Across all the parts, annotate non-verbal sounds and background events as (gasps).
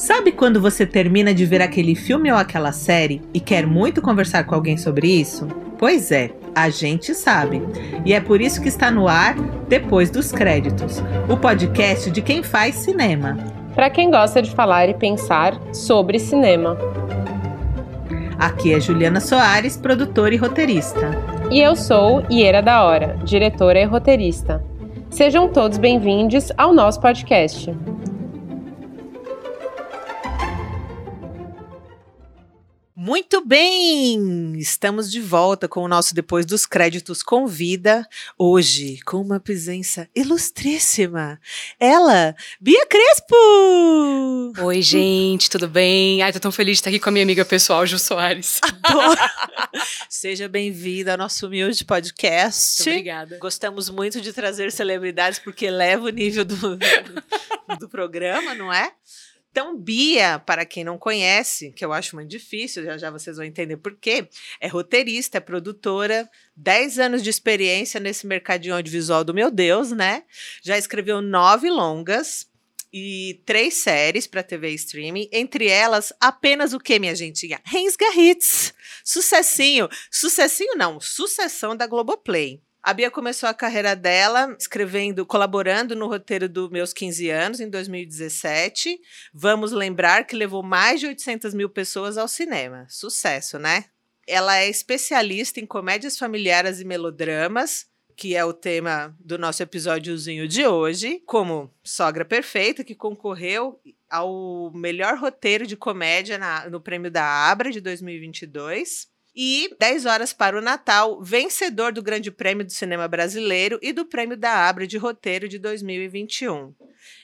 Sabe quando você termina de ver aquele filme ou aquela série e quer muito conversar com alguém sobre isso? Pois é, a gente sabe. E é por isso que está no ar Depois dos Créditos o podcast de quem faz cinema. Para quem gosta de falar e pensar sobre cinema. Aqui é Juliana Soares, produtora e roteirista. E eu sou Iera da Hora, diretora e roteirista. Sejam todos bem-vindos ao nosso podcast. Muito bem! Estamos de volta com o nosso Depois dos Créditos Convida, hoje com uma presença ilustríssima. Ela, Bia Crespo! Oi, gente, tudo bem? Ai, tô tão feliz de estar aqui com a minha amiga pessoal, Ju Soares. Adoro! (laughs) Seja bem-vinda ao nosso humilde podcast. Muito obrigada. Gostamos muito de trazer celebridades porque eleva o nível do, do, (laughs) do programa, não é? Então, Bia, para quem não conhece, que eu acho muito difícil, já já vocês vão entender por quê, é roteirista, é produtora, 10 anos de experiência nesse mercadinho audiovisual do meu Deus, né? Já escreveu nove longas e três séries para TV streaming, entre elas apenas o que, minha gentinha? Rensga Hits. Sucessinho. Sucessinho não, sucessão da Globoplay. A Bia começou a carreira dela escrevendo, colaborando no roteiro do Meus 15 Anos, em 2017. Vamos lembrar que levou mais de 800 mil pessoas ao cinema. Sucesso, né? Ela é especialista em comédias familiares e melodramas, que é o tema do nosso episódiozinho de hoje, como Sogra Perfeita, que concorreu ao melhor roteiro de comédia na, no prêmio da Abra de 2022. E 10 horas para o Natal, vencedor do Grande Prêmio do Cinema Brasileiro e do Prêmio da Abra de Roteiro de 2021.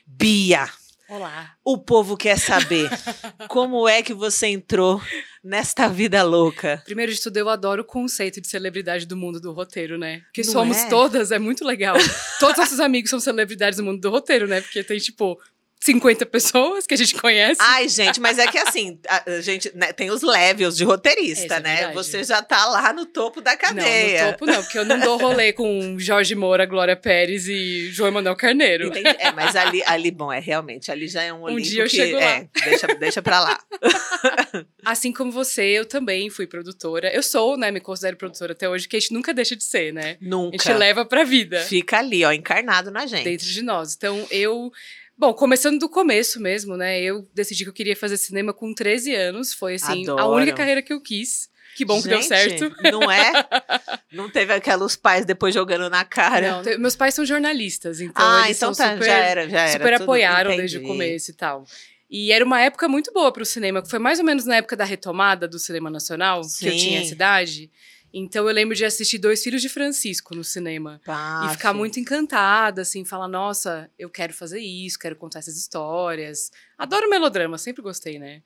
Bia! Olá. O povo quer saber (laughs) como é que você entrou nesta vida louca. Primeiro de tudo, eu adoro o conceito de celebridade do mundo do roteiro, né? Que somos é? todas, é muito legal. Todos nossos amigos são celebridades do mundo do roteiro, né? Porque tem, tipo, 50 pessoas que a gente conhece. Ai, gente, mas é que assim, a a gente né, tem os levels de roteirista, é né? verdade. Você já tá lá no topo da cadeia. Não, no topo não, porque eu não dou rolê com Jorge Moura, Glória Pérez e João Emanuel Carneiro. Entendi. É, mas ali, ali, bom, é realmente, ali já é um Olimpo dia eu que, chego lá. é, deixa, deixa pra lá. (laughs) Assim como você, eu também fui produtora. Eu sou, né, me considero produtora até hoje, que a gente nunca deixa de ser, né? A Nunca. gente leva pra vida. Fica ali, ó, encarnado na gente. dentro de nós. Então, eu. Bom, começando do começo mesmo, né? Eu decidi que eu queria fazer cinema com 13 anos. Foi, assim, a Adoro. única carreira que eu quis. Que bom que deu certo. Não é? (laughs) Não teve aqueles pais depois jogando na cara. Não, meus pais são jornalistas, então ah, eles então são tá, super, já era, já era. super apoiaram desde o entendi. começo e tal. E era uma época muito boa pro cinema, que foi mais ou menos na época da retomada do cinema nacional, que eu Sim. tinha essa idade. Então eu lembro de assistir Dois Filhos de Francisco no cinema. Pá, e ficar fi. muito encantada, assim, falar, nossa, eu quero fazer isso, quero contar essas histórias. Adoro melodrama, sempre gostei, né?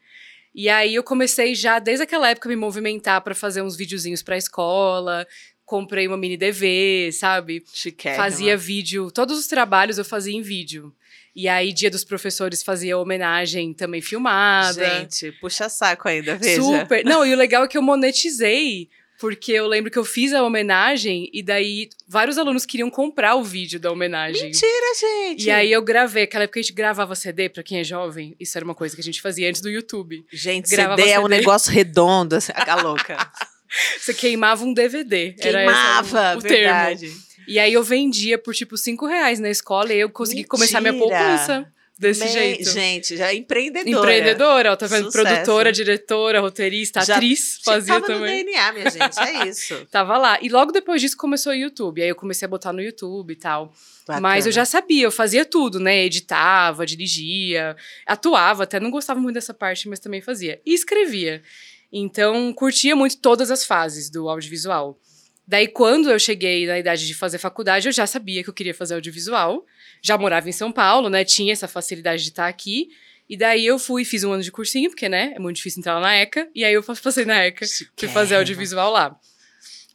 E aí eu comecei já desde aquela época a me movimentar pra fazer uns videozinhos pra escola, comprei uma mini DV, sabe? Chiquérrima. Fazia vídeo, todos os trabalhos eu fazia em vídeo. E aí dia dos professores fazia homenagem também filmada. Gente, puxa saco ainda, veja. Super. Não, e o legal é que eu monetizei, porque eu lembro que eu fiz a homenagem e daí vários alunos queriam comprar o vídeo da homenagem. Mentira, gente. E aí eu gravei, aquela época a gente gravava CD, pra quem é jovem, isso era uma coisa que a gente fazia antes do YouTube. Gente, gravava CD é um CD. negócio redondo, assim, a louca. (laughs) Você queimava um DVD. era Queimava, o, o termo. verdade. E aí eu vendia por tipo cinco reais na escola e eu consegui começar minha Mentira. poupança desse jeito. Gente, já é empreendedora. Empreendedora, ó, tá vendo? Produtora, diretora, roteirista, Já atriz, fazia Tava também. no DNA, minha gente, é isso. (laughs) Tava lá. E logo depois disso começou o YouTube. Aí eu comecei a botar no YouTube e tal. Mas eu já sabia, eu fazia tudo, né? Editava, dirigia, atuava, até não gostava muito dessa parte, mas também fazia. E escrevia. Então, curtia muito todas as fases do audiovisual. Daí, quando eu cheguei na idade de fazer faculdade, eu já sabia que eu queria fazer audiovisual. Já morava em São Paulo, né? Tinha essa facilidade de estar aqui. E daí eu fui, fiz um ano de cursinho, porque, né? É muito difícil entrar lá na ECA. E aí eu passei na ECA, fui fazer Chiquérrima. audiovisual lá.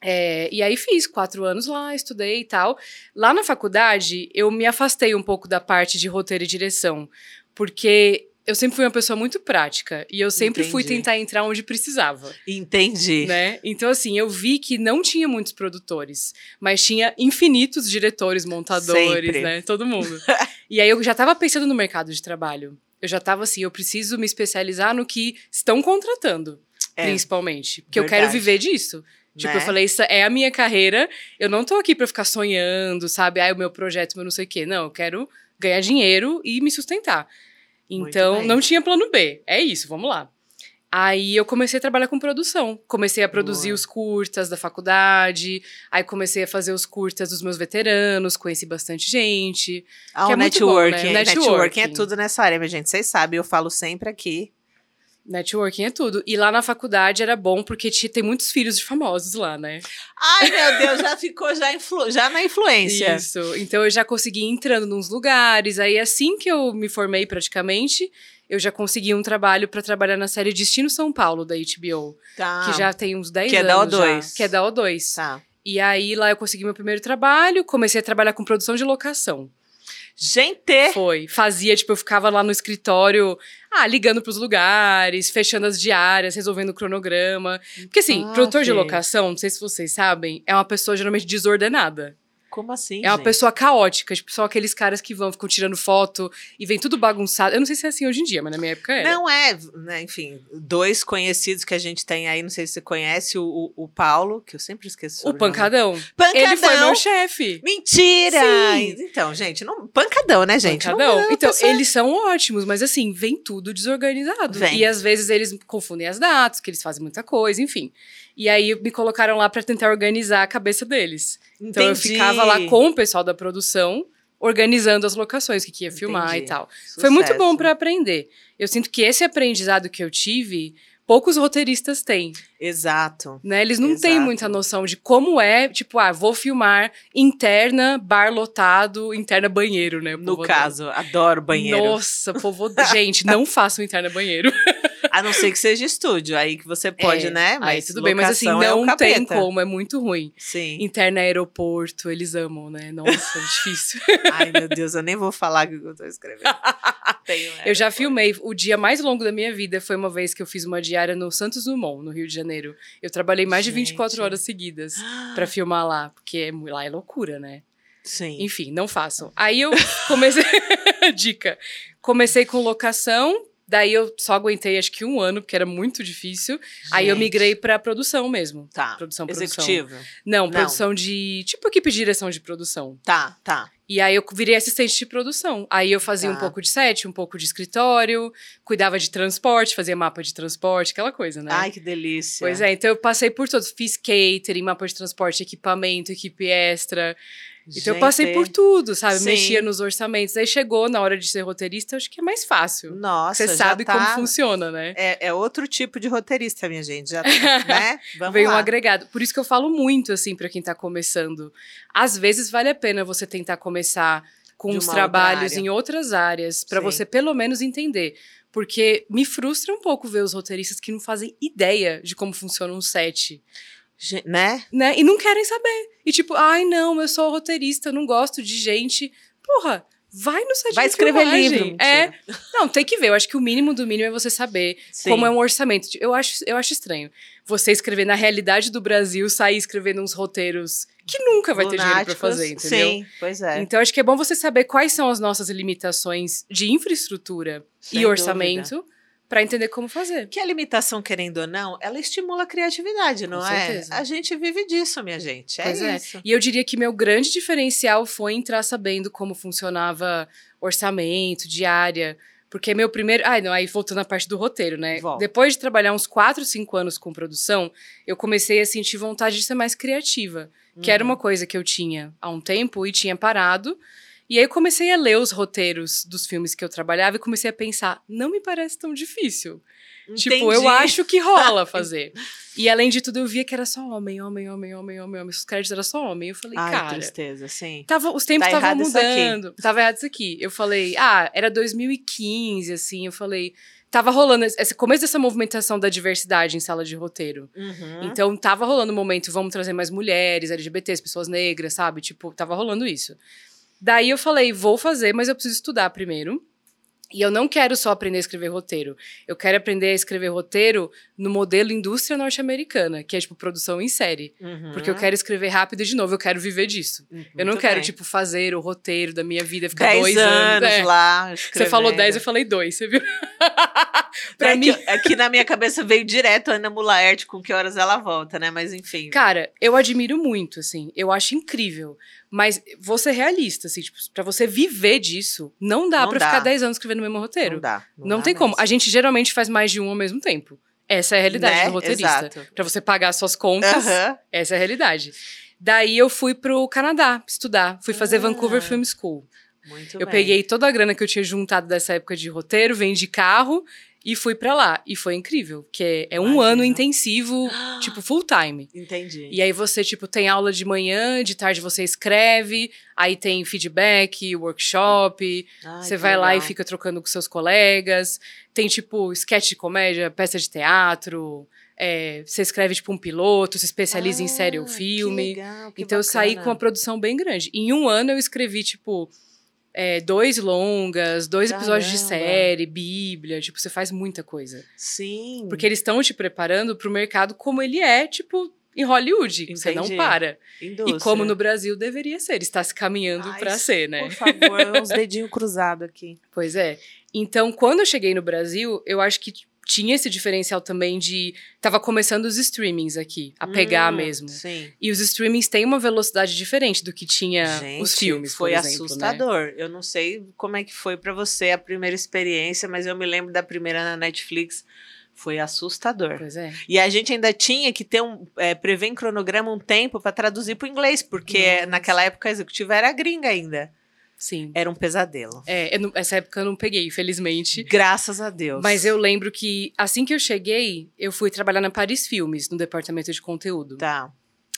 É, e aí fiz quatro anos lá, estudei e tal. Lá na faculdade, eu me afastei um pouco da parte de roteiro e direção, porque eu sempre fui uma pessoa muito prática e eu sempre fui Entendi. tentar entrar onde precisava, Entendi. né? Então assim, eu vi que não tinha muitos produtores, mas tinha infinitos diretores, montadores, Sempre. né? Todo mundo. (laughs) e aí eu já tava pensando no mercado de trabalho. Eu já tava assim, eu preciso me especializar no que estão contratando, É, principalmente. Porque eu verdade. quero viver disso. Tipo, né? eu falei, isso é a minha carreira. Eu não tô aqui pra ficar sonhando, sabe? Ah, o meu projeto, meu não sei o quê. Não, eu quero ganhar dinheiro e me sustentar. Então, não tinha plano B. É isso, vamos lá. Aí eu comecei a trabalhar com produção. Comecei a produzir Boa. os curtas da faculdade. Aí comecei a fazer os curtas dos meus veteranos. Conheci bastante gente. Ah, que o é muito bom, networking. né? Networking. networking. é tudo nessa área, minha gente. Vocês sabem, eu falo sempre aqui. Networking é tudo. E lá na faculdade era bom porque ti- tem muitos filhos de famosos lá, né? Ai, meu Deus, já ficou já, influ- já na influência. Isso. Então eu já consegui entrando nos lugares. Aí assim que eu me formei praticamente, eu já consegui um trabalho para trabalhar na série Destino São Paulo da HBO, Tá. que já tem uns 10 Que é da anos O2. já, que é da O2. Tá. E aí lá eu consegui meu primeiro trabalho, comecei a trabalhar com produção de locação. Gente, Foi. Fazia, tipo, eu ficava lá no escritório, ah, ligando pros lugares, fechando as diárias, resolvendo o cronograma. Porque assim, Ah, produtor de locação, não sei se vocês sabem, é uma pessoa geralmente desordenada. Como assim, É uma gente? pessoa caótica, tipo, são aqueles caras que vão, ficam tirando foto e vem tudo bagunçado. Eu não sei se é assim hoje em dia, mas na minha época era. Não é, né, enfim, dois conhecidos que a gente tem aí, não sei se você conhece, o, o, o Paulo, que eu sempre esqueço. o. Pancadão. Pancadão. Ele foi meu chefe. Mentira! Sim. Então, gente, não, pancadão, né, gente? Não- Pancadão. não, então, pessoa- eles são ótimos, mas assim, vem tudo desorganizado. Vem. E às vezes eles confundem as datas, que eles fazem muita coisa, enfim. E aí me colocaram lá pra tentar organizar a cabeça deles. Então eu Entendi. ficava lá com o pessoal da produção, organizando as locações, o que, que ia filmar Entendi. e tal. Foi muito bom Sucesso. pra aprender. Eu sinto que esse aprendizado que eu tive, poucos roteiristas têm, Exato. né? Eles não têm Exato. muita noção de como é, tipo, ah, vou filmar interna, bar lotado, interna banheiro, né? No caso, adoro banheiro. Nossa, povo. Gente, não (laughs) façam interna banheiro. A não ser que seja estúdio, aí que você pode, É, né? Aí tudo bem, mas assim, é não tem capeta. como, é muito ruim. Sim. Interna aeroporto, eles amam, né? Nossa, é (laughs) difícil. Ai, meu Deus, eu nem vou falar o que eu tô escrevendo. (laughs) Tenho, é, Eu já filmei. O dia mais longo da minha vida foi uma vez que eu fiz uma diária no Santos Dumont, no Rio de Janeiro. Eu trabalhei mais de 24 Gente. horas seguidas (gasps) pra filmar lá, porque é lá é loucura, né? Sim. Enfim, não façam. Aí eu comecei. (laughs) Dica. Comecei com locação. Daí eu só aguentei acho que um ano, porque era muito difícil. Aí eu Gente. migrei pra produção mesmo. Tá. Produção, produção. Executivo. Não, Não. produção de. Tipo equipe de direção de produção. Tá, tá. E aí eu virei assistente de produção. Aí eu fazia Tá. um pouco de set, um pouco de escritório, cuidava de transporte, fazia mapa de transporte, aquela coisa, né? Ai, que delícia. Pois é, então eu passei por todos. Fiz catering, mapa de transporte, equipamento, equipe extra. Então eu passei por tudo, sabe? Sim. Mexia nos orçamentos. Aí chegou na hora de ser roteirista, acho que é mais fácil. Nossa, Você sabe tá- como funciona, né? É, é outro tipo de roteirista, minha gente. Já, (laughs) né? Vamos Veio um lá. agregado. Por isso que eu falo muito, assim, pra quem tá começando. Às vezes vale a pena você tentar começar com outra trabalhos área. em outras áreas, Sim. você pelo menos entender. Porque me frustra um pouco ver os roteiristas que não fazem ideia de como funciona um set, Né? né? E não querem saber. E tipo, ai não, eu sou roteirista, eu não gosto de gente. Porra, vai no set Vai escrever livro. É, mentira. não, tem que ver. Eu acho que o mínimo do mínimo é você saber Sim. como é um orçamento. Eu acho, eu acho estranho. Você escrever na realidade do Brasil, sair escrevendo uns roteiros que nunca vai ter dinheiro pra Lunáticos. fazer, entendeu? Sim, pois é. Então, acho que é bom você saber quais são as nossas limitações de infraestrutura Sem e orçamento dúvida. Pra entender como fazer. Que a limitação, querendo ou não, ela estimula a criatividade, não Com é? certeza. A gente vive disso, minha gente. É Pois é. isso. E eu diria que meu grande diferencial foi entrar sabendo como funcionava orçamento, diária. Porque meu primeiro. Ai, não, aí voltando à parte do roteiro, né? Volta. Depois de trabalhar uns 4, 5 anos com produção, eu comecei a sentir vontade de ser mais criativa. Que era Uhum. uma coisa que eu tinha há um tempo e tinha parado. E aí eu comecei a ler os roteiros dos filmes que eu trabalhava e comecei a pensar, não me parece tão difícil. Tipo, eu Entendi. acho que rola (laughs) fazer. e além de tudo, eu via que era só homem, homem, homem, homem, homem, homem. Os créditos eram só homem. Eu falei, Ai, cara. tristeza, sim. Tava, os tempos Tá estavam aqui. mudando. Tava errado isso aqui. Eu falei, ah, era 2015, assim. Eu falei, tava rolando esse começo dessa movimentação da diversidade em sala de roteiro. Uhum. Então tava rolando o momento, vamos trazer mais mulheres, LGBTs, pessoas negras, sabe? Tipo, tava rolando isso. Daí eu falei, vou fazer, mas eu preciso estudar primeiro. E eu não quero só aprender a escrever roteiro. Eu quero aprender a escrever roteiro no modelo indústria norte-americana, que é tipo produção em série. Uhum. Porque eu quero escrever rápido e de novo, eu quero viver disso. Muito eu não quero, bem. tipo, fazer o roteiro da minha vida, ficar dez dois anos, é. lá. Você falou escrevendo. 10, eu falei dois, você viu? (laughs) pra é mim. Que, é que na minha cabeça veio direto a Ana Mulaerte com que horas ela volta, né? Mas enfim. Cara, eu admiro muito, assim. Eu acho incrível. Mas vou ser realista, assim, tipo, pra você viver disso, não dá Não pra dá. ficar 10 anos escrevendo o mesmo roteiro. não dá. Não, dá tem como. mesmo. A gente geralmente faz mais de um ao mesmo tempo. Essa é a realidade Né? do roteirista. Exato. Pra você pagar suas contas, Aham. essa é a realidade. Daí eu fui pro Canadá estudar. Fui fazer Ah. Vancouver Film School. Muito Eu bem. peguei toda a grana que eu tinha juntado dessa época de roteiro, vendi carro e fui pra lá. E foi incrível, porque é um Imagino. ano intensivo, tipo full time. Entendi. E aí você, tipo, tem aula de manhã, de tarde você escreve, aí tem feedback, workshop, Ai, você que vai lá e legal. fica trocando com seus colegas. Tem, tipo, sketch de comédia, peça de teatro. é, você escreve, tipo, um piloto, se especializa em série ou Ah, que filme. legal, que então eu saí bacana. com uma produção bem grande. Em um ano eu escrevi, tipo, é, dois longas, dois episódios de Caramba. série, bíblia. Tipo, você faz muita coisa. Sim. Porque eles estão te preparando pro mercado como ele é, tipo, em Hollywood. Você não Entendi. para. Indústria. E como no Brasil deveria ser. Está se caminhando pra ser, né? Por favor, uns (laughs) dedinhos cruzados aqui. Pois é. Então, quando eu cheguei no Brasil, eu acho que tinha esse diferencial também de. Tava começando os streamings aqui, a pegar Hum, mesmo. Sim. E os streamings têm uma velocidade diferente do que tinha Gente, os filmes, foi exemplo, né? assustador. Eu não sei como é que foi pra você a primeira experiência, mas eu me lembro da primeira na Netflix. Foi assustador. Pois é. E a gente ainda tinha que ter um é, prever em cronograma um tempo pra traduzir pro inglês, porque Nossa. naquela época a executiva era gringa ainda. Sim. Era um pesadelo. É, não- essa época eu não peguei, infelizmente. Graças a Deus. Mas eu lembro que assim que eu cheguei, eu fui trabalhar na Paris Filmes, no departamento de conteúdo. Tá.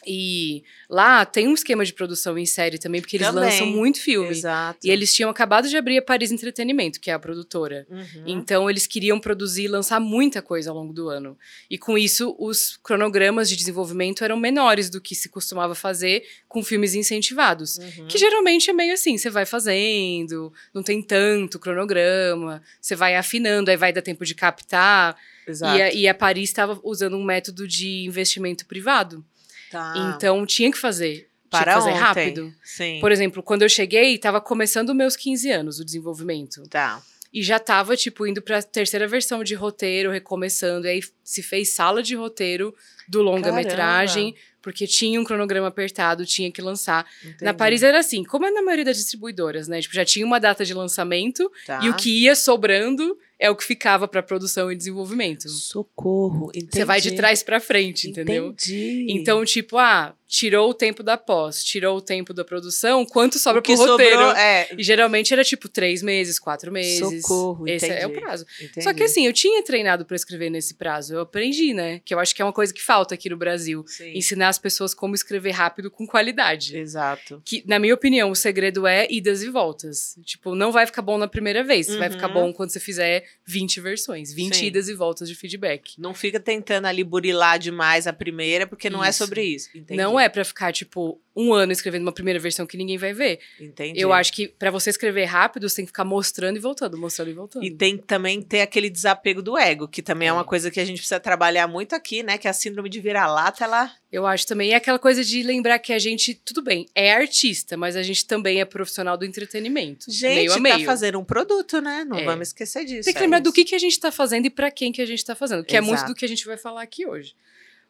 E lá tem um esquema de produção em série também, porque eles Também. lançam muito filme. Exato. E eles tinham acabado de abrir a Paris Entretenimento, que é a produtora. Uhum. Então, eles queriam produzir e lançar muita coisa ao longo do ano. E com isso, os cronogramas de desenvolvimento eram menores do que se costumava fazer com filmes incentivados. Uhum. Que geralmente é meio assim: você vai fazendo, não tem tanto cronograma, você vai afinando, aí vai dar tempo de captar. Exato. E a, e a Paris estava usando um método de investimento privado. Tá. Então, tinha que fazer. Para tinha que fazer ontem. rápido. Sim. Por exemplo, quando eu cheguei, estava começando meus 15 anos, o desenvolvimento. Tá. E já tava, tipo, indo pra terceira versão de roteiro, recomeçando. E aí se fez sala de roteiro do longa-metragem, porque tinha um cronograma apertado, tinha que lançar. Na Entendi. Paris era assim, como é na maioria das distribuidoras, né? Tipo, já tinha uma data de lançamento Tá. e o que ia sobrando é o que ficava pra produção e desenvolvimento. Socorro. Entendi. Você vai de trás pra frente, entendeu? Entendi. Então, tipo, ah, tirou o tempo da pós, tirou o tempo da produção, quanto sobra o que pro roteiro? sobrou é. E geralmente era tipo três meses, quatro meses. Socorro, Esse é o entendi. prazo. Entendi. Só que assim, eu tinha treinado pra escrever nesse prazo. Eu aprendi, né? Que eu acho que é uma coisa que falta aqui no Brasil. Sim. Ensinar as pessoas como escrever rápido com qualidade. Exato. Que, na minha opinião, o segredo é idas e voltas. Tipo, não vai ficar bom na primeira vez. Vai Uhum. ficar bom quando você fizer 20 versões. 20 Sim. idas e voltas de feedback. Não fica tentando ali burilar demais a primeira, porque não é Isso. sobre isso. Entendi. Não é pra ficar, tipo, um ano escrevendo uma primeira versão que ninguém vai ver. Entendi. Eu acho que pra você escrever rápido, você tem que ficar mostrando e voltando, mostrando e voltando. E tem que também ter aquele desapego do ego, que também é. É. uma coisa que a gente precisa trabalhar muito aqui, né? Que a síndrome de vira-lata, ela. Eu acho também. E é aquela coisa de lembrar que a gente, tudo bem, é artista, mas a gente também é profissional do entretenimento. meio Gente, a tá meio. fazendo um produto, né? Não É. vamos esquecer disso. Tem que é lembrar do isso. que, que a gente tá fazendo e pra quem que a gente tá fazendo, que é muito Exato. do que a gente vai falar aqui hoje.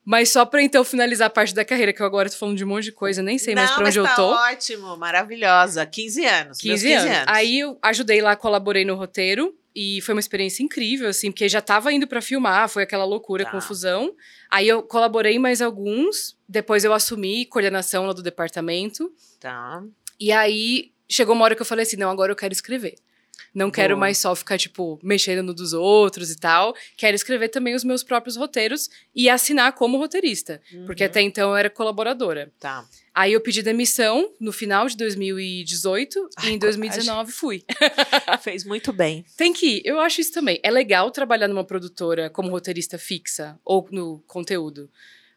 Mas só pra então finalizar a parte da carreira, que eu agora tô falando de um monte de coisa, nem sei mais Não, pra onde mas eu tá tô. ótimo, maravilhosa. 15 anos. 15, meus 15 anos. anos. Aí eu ajudei lá, colaborei no roteiro. E foi uma experiência incrível, assim, porque já tava indo pra filmar, foi aquela loucura, Tá. confusão. Aí eu colaborei mais alguns, depois eu assumi coordenação lá do departamento. Tá. E aí chegou uma hora que eu falei assim: não, agora eu quero escrever. Não quero Boa. mais só ficar, tipo, mexendo no dos outros e tal. Quero escrever também os meus próprios roteiros e assinar como roteirista. Porque Uhum. até então eu era colaboradora. Tá. Aí eu pedi demissão no final de 2018 Ai, e em 2019 fui. (laughs) (laughs) Fez muito bem. Tem que ir, eu acho isso também. É legal trabalhar numa produtora como roteirista fixa ou no conteúdo.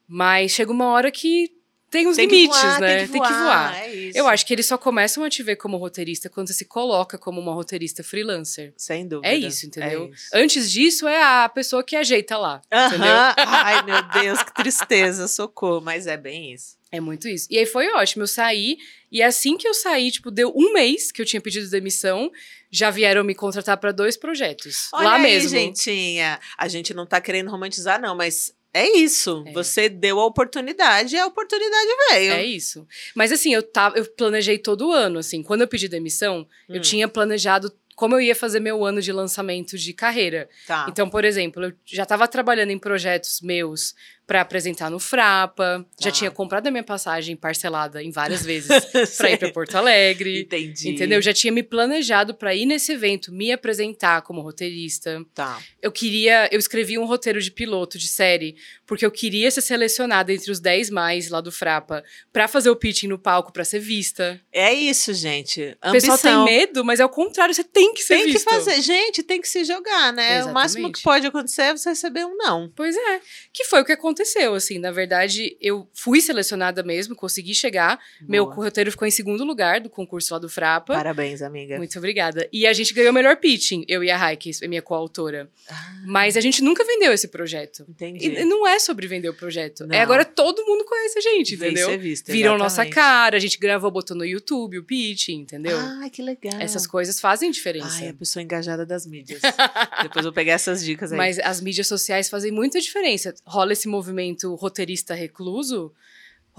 Mas chega uma hora que tem uns Tem que limites, voar, né? Tem que voar. É isso. Eu acho que eles só começam a te ver como roteirista quando você se coloca como uma roteirista freelancer. Sem dúvida. É isso, entendeu? É isso. Antes disso, é a pessoa que ajeita lá. Entendeu? Aham. (laughs) Ai, meu Deus, que tristeza, socorro. Mas é bem isso. É muito isso. E aí foi ótimo. Eu saí, e assim que eu saí, tipo, deu um mês que eu tinha pedido demissão, já vieram me contratar para dois projetos. Olha lá aí, mesmo. gentinha. A gente não tá querendo romantizar, não, mas é isso. É. Você deu a oportunidade e a oportunidade veio. É isso. Mas assim, eu tava, eu planejei todo ano, assim. Quando eu pedi demissão, eu Hum. tinha planejado como eu ia fazer meu ano de lançamento de carreira. Tá. Então, por exemplo, eu já estava trabalhando em projetos meus para apresentar no Frapa, já Tá. tinha comprado a minha passagem parcelada em várias vezes (laughs) para ir para Porto Alegre. Entendi. Entendeu? Já tinha me planejado para ir nesse evento, me apresentar como roteirista. Tá. Eu queria, eu escrevi um roteiro de piloto de série, porque eu queria ser selecionada entre os 10 mais lá do Frapa para fazer o pitching no palco para ser vista. É isso, gente. O pessoal tem Ambição. medo, mas é o contrário, você tem que ser Tem que visto. fazer. Gente, tem que se jogar, né? O máximo Exatamente. que pode acontecer é você receber um não. Pois é, que foi o que aconteceu, assim, na verdade, eu fui selecionada mesmo, consegui chegar, meu Boa. roteiro ficou em segundo lugar do concurso lá do Frapa. Parabéns, amiga. Muito obrigada. E a gente ganhou o melhor pitching, eu e a Raik, a minha coautora. Ah, Mas a gente nunca vendeu esse projeto. entendi. E não é sobre vender o projeto. Não. É agora todo mundo conhece a gente, entendeu? ser vista, Viram nossa cara, a gente gravou, botou no YouTube o pitching, entendeu? Ai, que legal. Essas coisas fazem diferença. Ai, a pessoa engajada das mídias. (laughs) Depois eu vou pegar essas dicas aí. Mas as mídias sociais fazem muita diferença. Rola esse movimento roteirista recluso.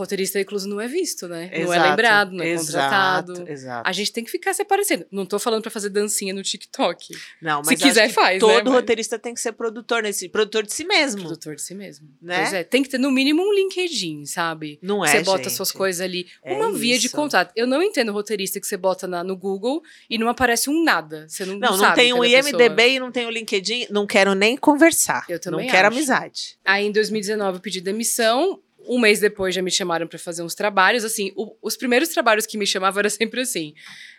Roteirista recluso não é visto, né? não é Exato, lembrado, não é exato, contratado. Exato. A gente tem que ficar se aparecendo. Não tô falando pra fazer dancinha no TikTok. Não, Se mas quiser, acho que faz, né, Todo mas- roteirista tem que ser produtor nesse, produtor de si mesmo. Produtor de si mesmo. Né? Pois é, tem que ter no mínimo um LinkedIn, sabe? Não é, Você bota gente. suas coisas ali. É uma via de contato. Eu não entendo roteirista que você bota na- no Google e não aparece um nada. Você não, Não, não sabe tem um cada IMDB pessoa. e não tem o LinkedIn. Não quero nem conversar. Eu também Não quero acho. amizade. Aí em 2019 eu pedi demissão. Um mês depois já me chamaram pra fazer uns trabalhos. Assim, o- os primeiros trabalhos que me chamavam era sempre assim: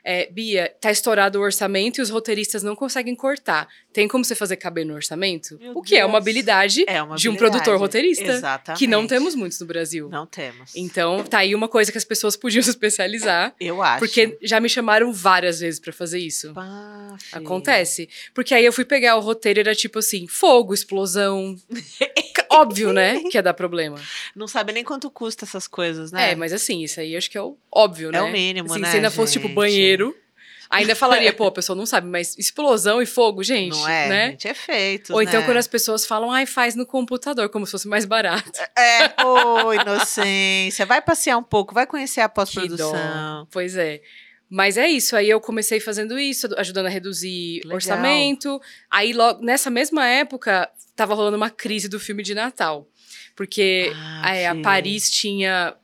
é, Bia, tá estourado o orçamento e os roteiristas não conseguem cortar. Tem como você fazer caber no orçamento? Meu o que é uma Deus. habilidade É uma de um habilidade. produtor roteirista. Exatamente. Que não temos muitos no Brasil. Não temos. Então, tá aí uma coisa que as pessoas podiam se (laughs) especializar. Eu acho. Porque já me chamaram várias vezes pra fazer isso. Filha. Acontece. Porque aí eu fui pegar o roteiro era tipo assim: fogo, explosão. (laughs) (laughs) Óbvio, né? Que ia dar problema. Não sabe nem quanto custa essas coisas, né? É, mas assim, isso aí acho que é o óbvio, né? É o mínimo, assim, né, Se ainda fosse tipo gente? banheiro, ainda falaria, pô, a pessoa não sabe, mas explosão e fogo, gente. Não é? Né? Gente, é feito. Ou então né? quando as pessoas falam, ai, faz no computador, como se fosse mais barato. É, ô, inocência. Vai passear um pouco, vai conhecer a pós-produção. Pois é. Mas é isso, aí eu comecei fazendo isso, ajudando a reduzir Legal. orçamento. Aí, logo, nessa mesma época, tava rolando uma crise do filme de Natal. Porque Ah, é, a. Paris tinha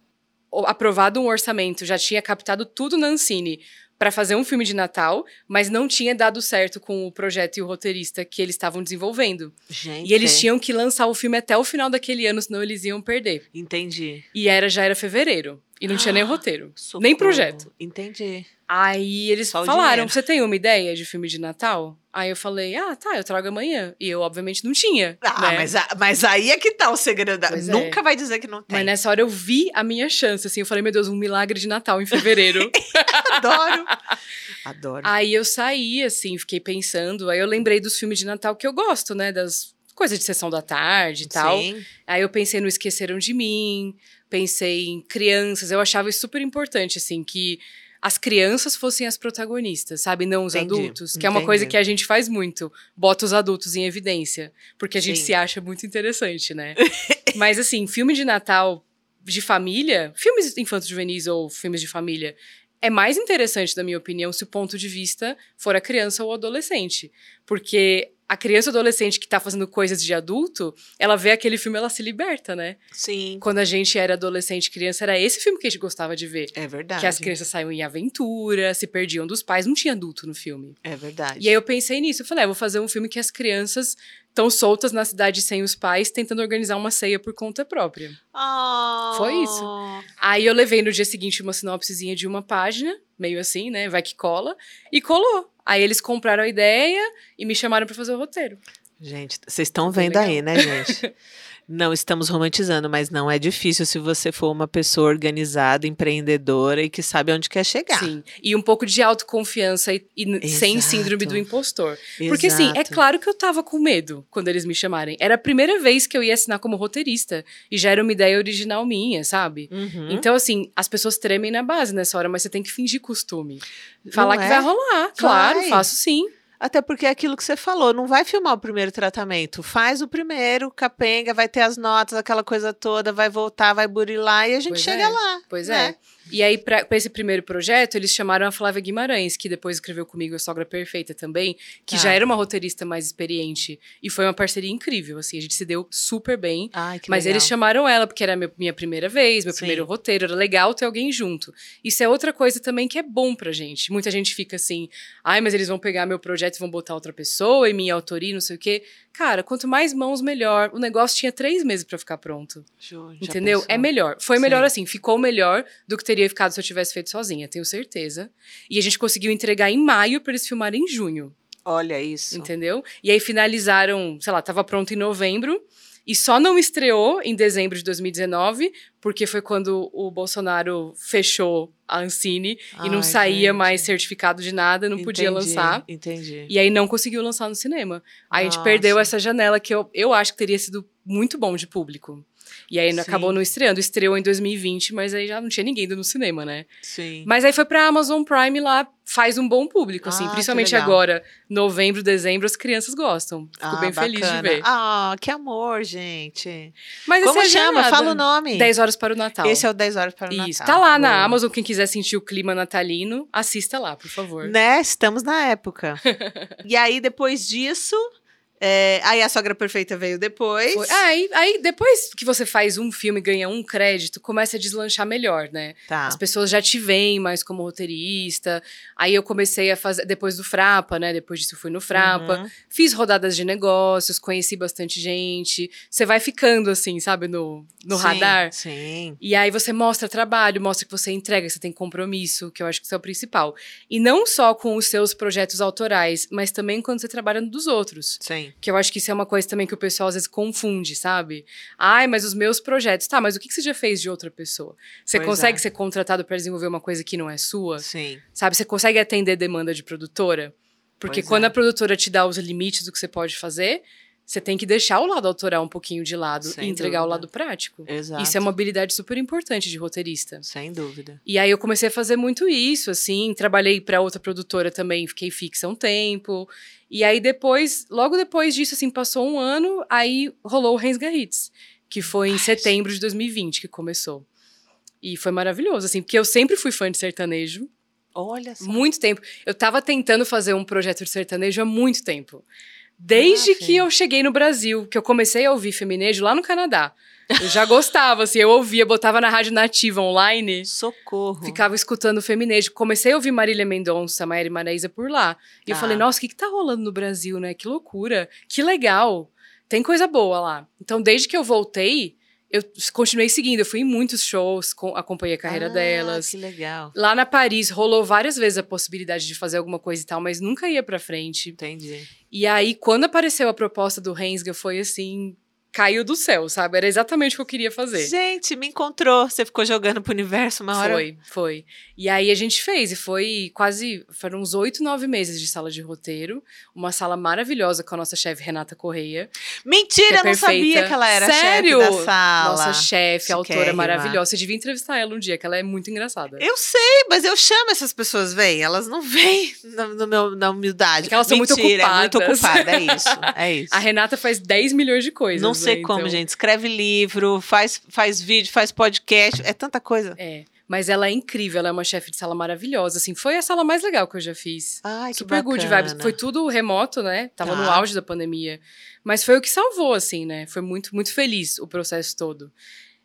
aprovado um orçamento, já tinha captado tudo na Ancine para fazer um filme de Natal, mas não tinha dado certo com o projeto e o roteirista que eles estavam desenvolvendo. Gente. E eles tinham que lançar o filme até o final daquele ano, senão eles iam perder. Entendi. E era já era fevereiro. E não tinha nem roteiro. Socorro. Nem projeto. Entendi. Aí eles Só falaram: você tem uma ideia de filme de Natal? Aí eu falei: ah, tá, eu trago amanhã. E eu, obviamente, não tinha. Ah, né? mas, a- mas aí é que tá o segredo. Da... É. Nunca vai dizer que não tem. Mas nessa hora eu vi a minha chance, assim. Eu falei, meu Deus, um milagre de Natal em fevereiro. (laughs) Adoro. Adoro. aí eu saí, assim, fiquei pensando. Aí eu lembrei dos filmes de Natal que eu gosto, né? Das coisas de sessão da tarde e tal. Sim. Aí eu pensei no Esqueceram de Mim, pensei em crianças. Eu achava isso super importante, assim, que as crianças fossem as protagonistas, sabe? Não os Entendi, adultos. Que é uma entendi. coisa que a gente faz muito. Bota os adultos em evidência. Porque a gente Sim. se acha muito interessante, né? (laughs) Mas, assim, filme de Natal de família, filmes infantos juvenis ou filmes de família, é mais interessante, na minha opinião, se o ponto de vista for a criança ou o adolescente. Porque a criança ou adolescente que tá fazendo coisas de adulto, ela vê aquele filme, ela se liberta, né? Sim. Quando a gente era adolescente e criança, era esse filme que a gente gostava de ver. É verdade. Que as crianças saíam em aventura, se perdiam dos pais, não tinha adulto no filme. É verdade. E aí eu pensei nisso, eu falei, ah, vou fazer um filme que as crianças estão soltas na cidade sem os pais, tentando organizar uma ceia por conta própria. Oh. Foi isso. Aí eu levei no dia seguinte uma sinopsezinha de uma página, meio assim, né? Vai que cola, e colou. Aí eles compraram a ideia e me chamaram pra fazer o roteiro. Gente, vocês estão vendo aí, né, gente? (laughs) Não estamos romantizando, mas não é difícil se você for uma pessoa organizada, empreendedora e que sabe onde quer chegar. Sim. E um pouco de autoconfiança e, e sem síndrome do impostor. Exato. Porque, assim, é claro que eu tava com medo quando eles me chamarem. Era a primeira vez que eu ia assinar como roteirista. E já era uma ideia original minha, sabe? Uhum. Então, assim, as pessoas tremem na base nessa hora, mas você tem que fingir costume. Falar não que é? vai rolar. Claro, vai. faço sim. Até porque é aquilo que você falou, não vai filmar o primeiro tratamento. Faz o primeiro, capenga, vai ter as notas, aquela coisa toda, vai voltar, vai burilar e a gente pois chega é. lá. Pois né? é. E aí, para esse primeiro projeto, eles chamaram a Flávia Guimarães, que depois escreveu comigo A Sogra Perfeita também, que já era uma roteirista mais experiente. E foi uma parceria incrível, assim, a gente se deu super bem. Ai, mas legal. eles chamaram ela, porque era minha primeira vez, meu Sim. primeiro roteiro, era legal ter alguém junto. Isso é outra coisa também que é bom pra gente. Muita gente fica assim, ai, mas eles vão pegar meu projeto e vão botar outra pessoa, e minha autoria, não sei o quê. Cara, quanto mais mãos, melhor. O negócio tinha três meses para ficar pronto. entendeu? É melhor. Foi Sim. melhor assim, ficou melhor do que teria ficado se eu tivesse feito sozinha, tenho certeza. E a gente conseguiu entregar em maio para eles filmarem em junho. Olha isso. Entendeu? E aí finalizaram, sei lá, tava pronto em novembro. E só não estreou em dezembro de 2019, porque foi quando o Bolsonaro fechou a Ancine e não saía gente. mais certificado de nada, não entendi, podia lançar. Entendi. E aí não conseguiu lançar no cinema. Aí Nossa. a gente perdeu essa janela que eu, eu acho que teria sido muito bom de público. E aí Sim. acabou não estreando. Estreou em 2020, mas aí já não tinha ninguém indo no cinema, né? Sim. Mas aí foi pra Amazon Prime lá, faz um bom público, assim. Ah, principalmente agora, novembro, dezembro, as crianças gostam. Fico ah, bem bacana. feliz de ver. Ah, que amor, gente. Mas Como é chama? Fala o nome. 10 horas para o Natal. Esse é o 10 horas para o Natal. Isso. Tá lá na Amazon, quem quiser sentir o clima natalino, assista lá, por favor. Né? Estamos na época. (laughs) e aí, depois disso, é, aí a sogra perfeita veio depois. Foi. Ah, aí, aí, depois que você faz um filme e ganha um crédito, começa a deslanchar melhor, né? Tá. As pessoas já te veem mais como roteirista. Aí eu comecei a fazer, depois do Frapa, né? Depois disso eu fui no Frapa. Uhum. Fiz rodadas de negócios, conheci bastante gente. Você vai ficando assim, sabe, no, no sim, radar. Sim. E aí você mostra trabalho, mostra que você entrega, que você tem compromisso, que eu acho que isso é o principal. E não só com os seus projetos autorais, mas também quando você trabalha dos outros. Sim. Que eu acho que isso é uma coisa também que o pessoal às vezes confunde, sabe? Ai, mas os meus projetos. Tá, mas o que, você já fez de outra pessoa? Você pois consegue é. ser contratado para desenvolver uma coisa que não é sua? Sim. Sabe? Você consegue atender demanda de produtora? Porque pois quando é. a produtora te dá os limites do que você pode fazer, você tem que deixar o lado autoral um pouquinho de lado Sem e entregar dúvida. o lado prático. Exato. Isso é uma habilidade super importante de roteirista. Sem dúvida. E aí eu comecei a fazer muito isso, assim, trabalhei para outra produtora também, fiquei fixa um tempo. E aí depois, logo depois disso, assim, passou um ano, aí rolou o Rensga Hits, que foi em Ai, setembro de 2020 que começou. E foi maravilhoso, assim, porque eu sempre fui fã de sertanejo. Olha só. Muito tempo. Eu tava tentando fazer um projeto de sertanejo há muito tempo. Desde ah, que eu cheguei no Brasil, que eu comecei a ouvir feminejo lá no Canadá. Eu já gostava, assim, eu ouvia, botava na rádio nativa online. Socorro. Ficava escutando feminejo. Comecei a ouvir Marília Mendonça, Maíra Maraíza por lá. E ah. eu falei, nossa, o que, que tá rolando no Brasil, né? Que loucura. Que legal. Tem coisa boa lá. Então, desde que eu voltei, eu continuei seguindo, eu fui em muitos shows, com, acompanhei a carreira ah, delas. Que legal. Lá na Paris rolou várias vezes a possibilidade de fazer alguma coisa e tal, mas nunca ia pra frente. Entendi. E aí, quando apareceu a proposta do Rensga, foi assim, caiu do céu, sabe? Era exatamente o que eu queria fazer. Gente, me encontrou. Você ficou jogando pro universo uma hora. Foi, foi. E aí a gente fez, e foi quase. Foram uns oito, nove meses de sala de roteiro. Uma sala maravilhosa com a nossa chefe Renata Correia. Mentira, é não sabia que ela era Sério? chefe da sala. Nossa chefe, autora maravilhosa. Você devia entrevistar ela um dia, que ela é muito engraçada. Eu sei, mas eu chamo essas pessoas, vêm. Elas não vêm no, no meu, na humildade. Porque elas são Mentira, muito ocupadas. É muito ocupada, é isso. É (laughs) isso. A Renata faz 10 milhões de coisas. Não sei como, então... gente. Escreve livro, faz, faz vídeo, faz podcast. É tanta coisa. É. Mas ela é incrível, ela é uma chefe de sala maravilhosa, assim. Foi a sala mais legal que eu já fiz. Ai, que Super good vibes. Foi tudo remoto, né? Tava tá. no auge da pandemia. Mas foi o que salvou, assim, né? Foi muito, muito feliz o processo todo.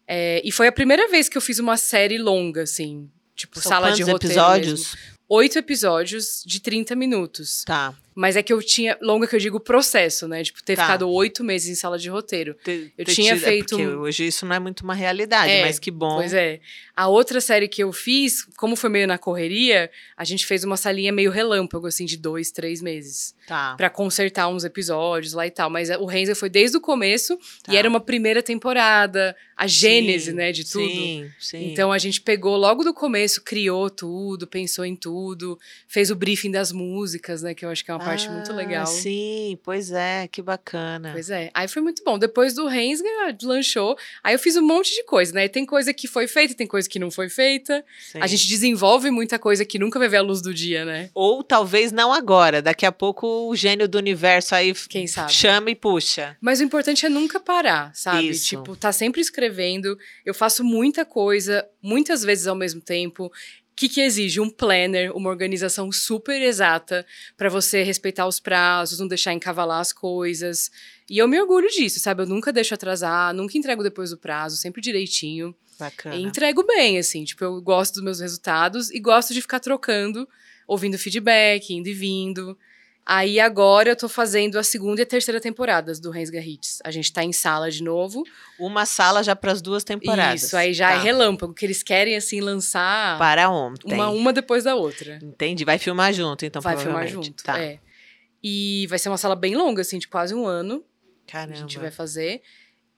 É, e foi a primeira vez que eu fiz uma série longa, assim. Tipo, São sala de roteiro episódios? Mesmo. Oito episódios de 30 minutos. Tá. Mas é que eu tinha. Longa que eu digo processo, né? Tipo, ter Tá. ficado oito meses em sala de roteiro. Ter- Eu tinha tido- é feito um- hoje isso não é muito uma realidade, É, mas que bom. Pois é. A outra série que eu fiz, como foi meio na correria, a gente fez uma salinha meio relâmpago, assim, de dois, três meses. Tá. Pra consertar uns episódios lá e tal. Mas o Renzer foi desde o começo Tá. e era uma primeira temporada, a gênese, Sim, né, de tudo. Sim, sim. Então a gente pegou logo do começo, criou tudo, pensou em tudo, fez o briefing das músicas, né? Que eu acho que é uma parte muito Ah, legal. Sim, pois é, que bacana. Pois é. Aí foi muito bom. Depois do Rensga, lanchou. Aí eu fiz um monte de coisa, né? Tem coisa que foi feita, tem coisa que não foi feita. Sim. A gente desenvolve muita coisa que nunca vai ver a luz do dia, né? Ou talvez não agora, daqui a pouco o gênio do universo aí Quem sabe? chama e puxa. Mas o importante é nunca parar, sabe? Isso. Tipo, tá sempre escrevendo. Eu faço muita coisa, muitas vezes ao mesmo tempo. O que, que exige? Um planner, uma organização super exata para você respeitar os prazos, não deixar encavalar as coisas. E eu me orgulho disso, sabe? Eu nunca deixo atrasar, nunca entrego depois do prazo, sempre direitinho. Bacana. E entrego bem, assim. Tipo, eu gosto dos meus resultados e gosto de ficar trocando, ouvindo feedback, indo e vindo. Aí agora eu tô fazendo a segunda e a terceira temporadas do Rensga Hits. A gente tá em sala de novo. Uma sala já para as duas temporadas. Isso, aí já Tá. é relâmpago, que eles querem, assim, lançar Para ontem. uma, uma depois da outra. Entendi. Vai filmar junto, então, Vai filmar junto. Tá. É. E vai ser uma sala bem longa, assim, de quase um ano. Caramba. A gente vai fazer.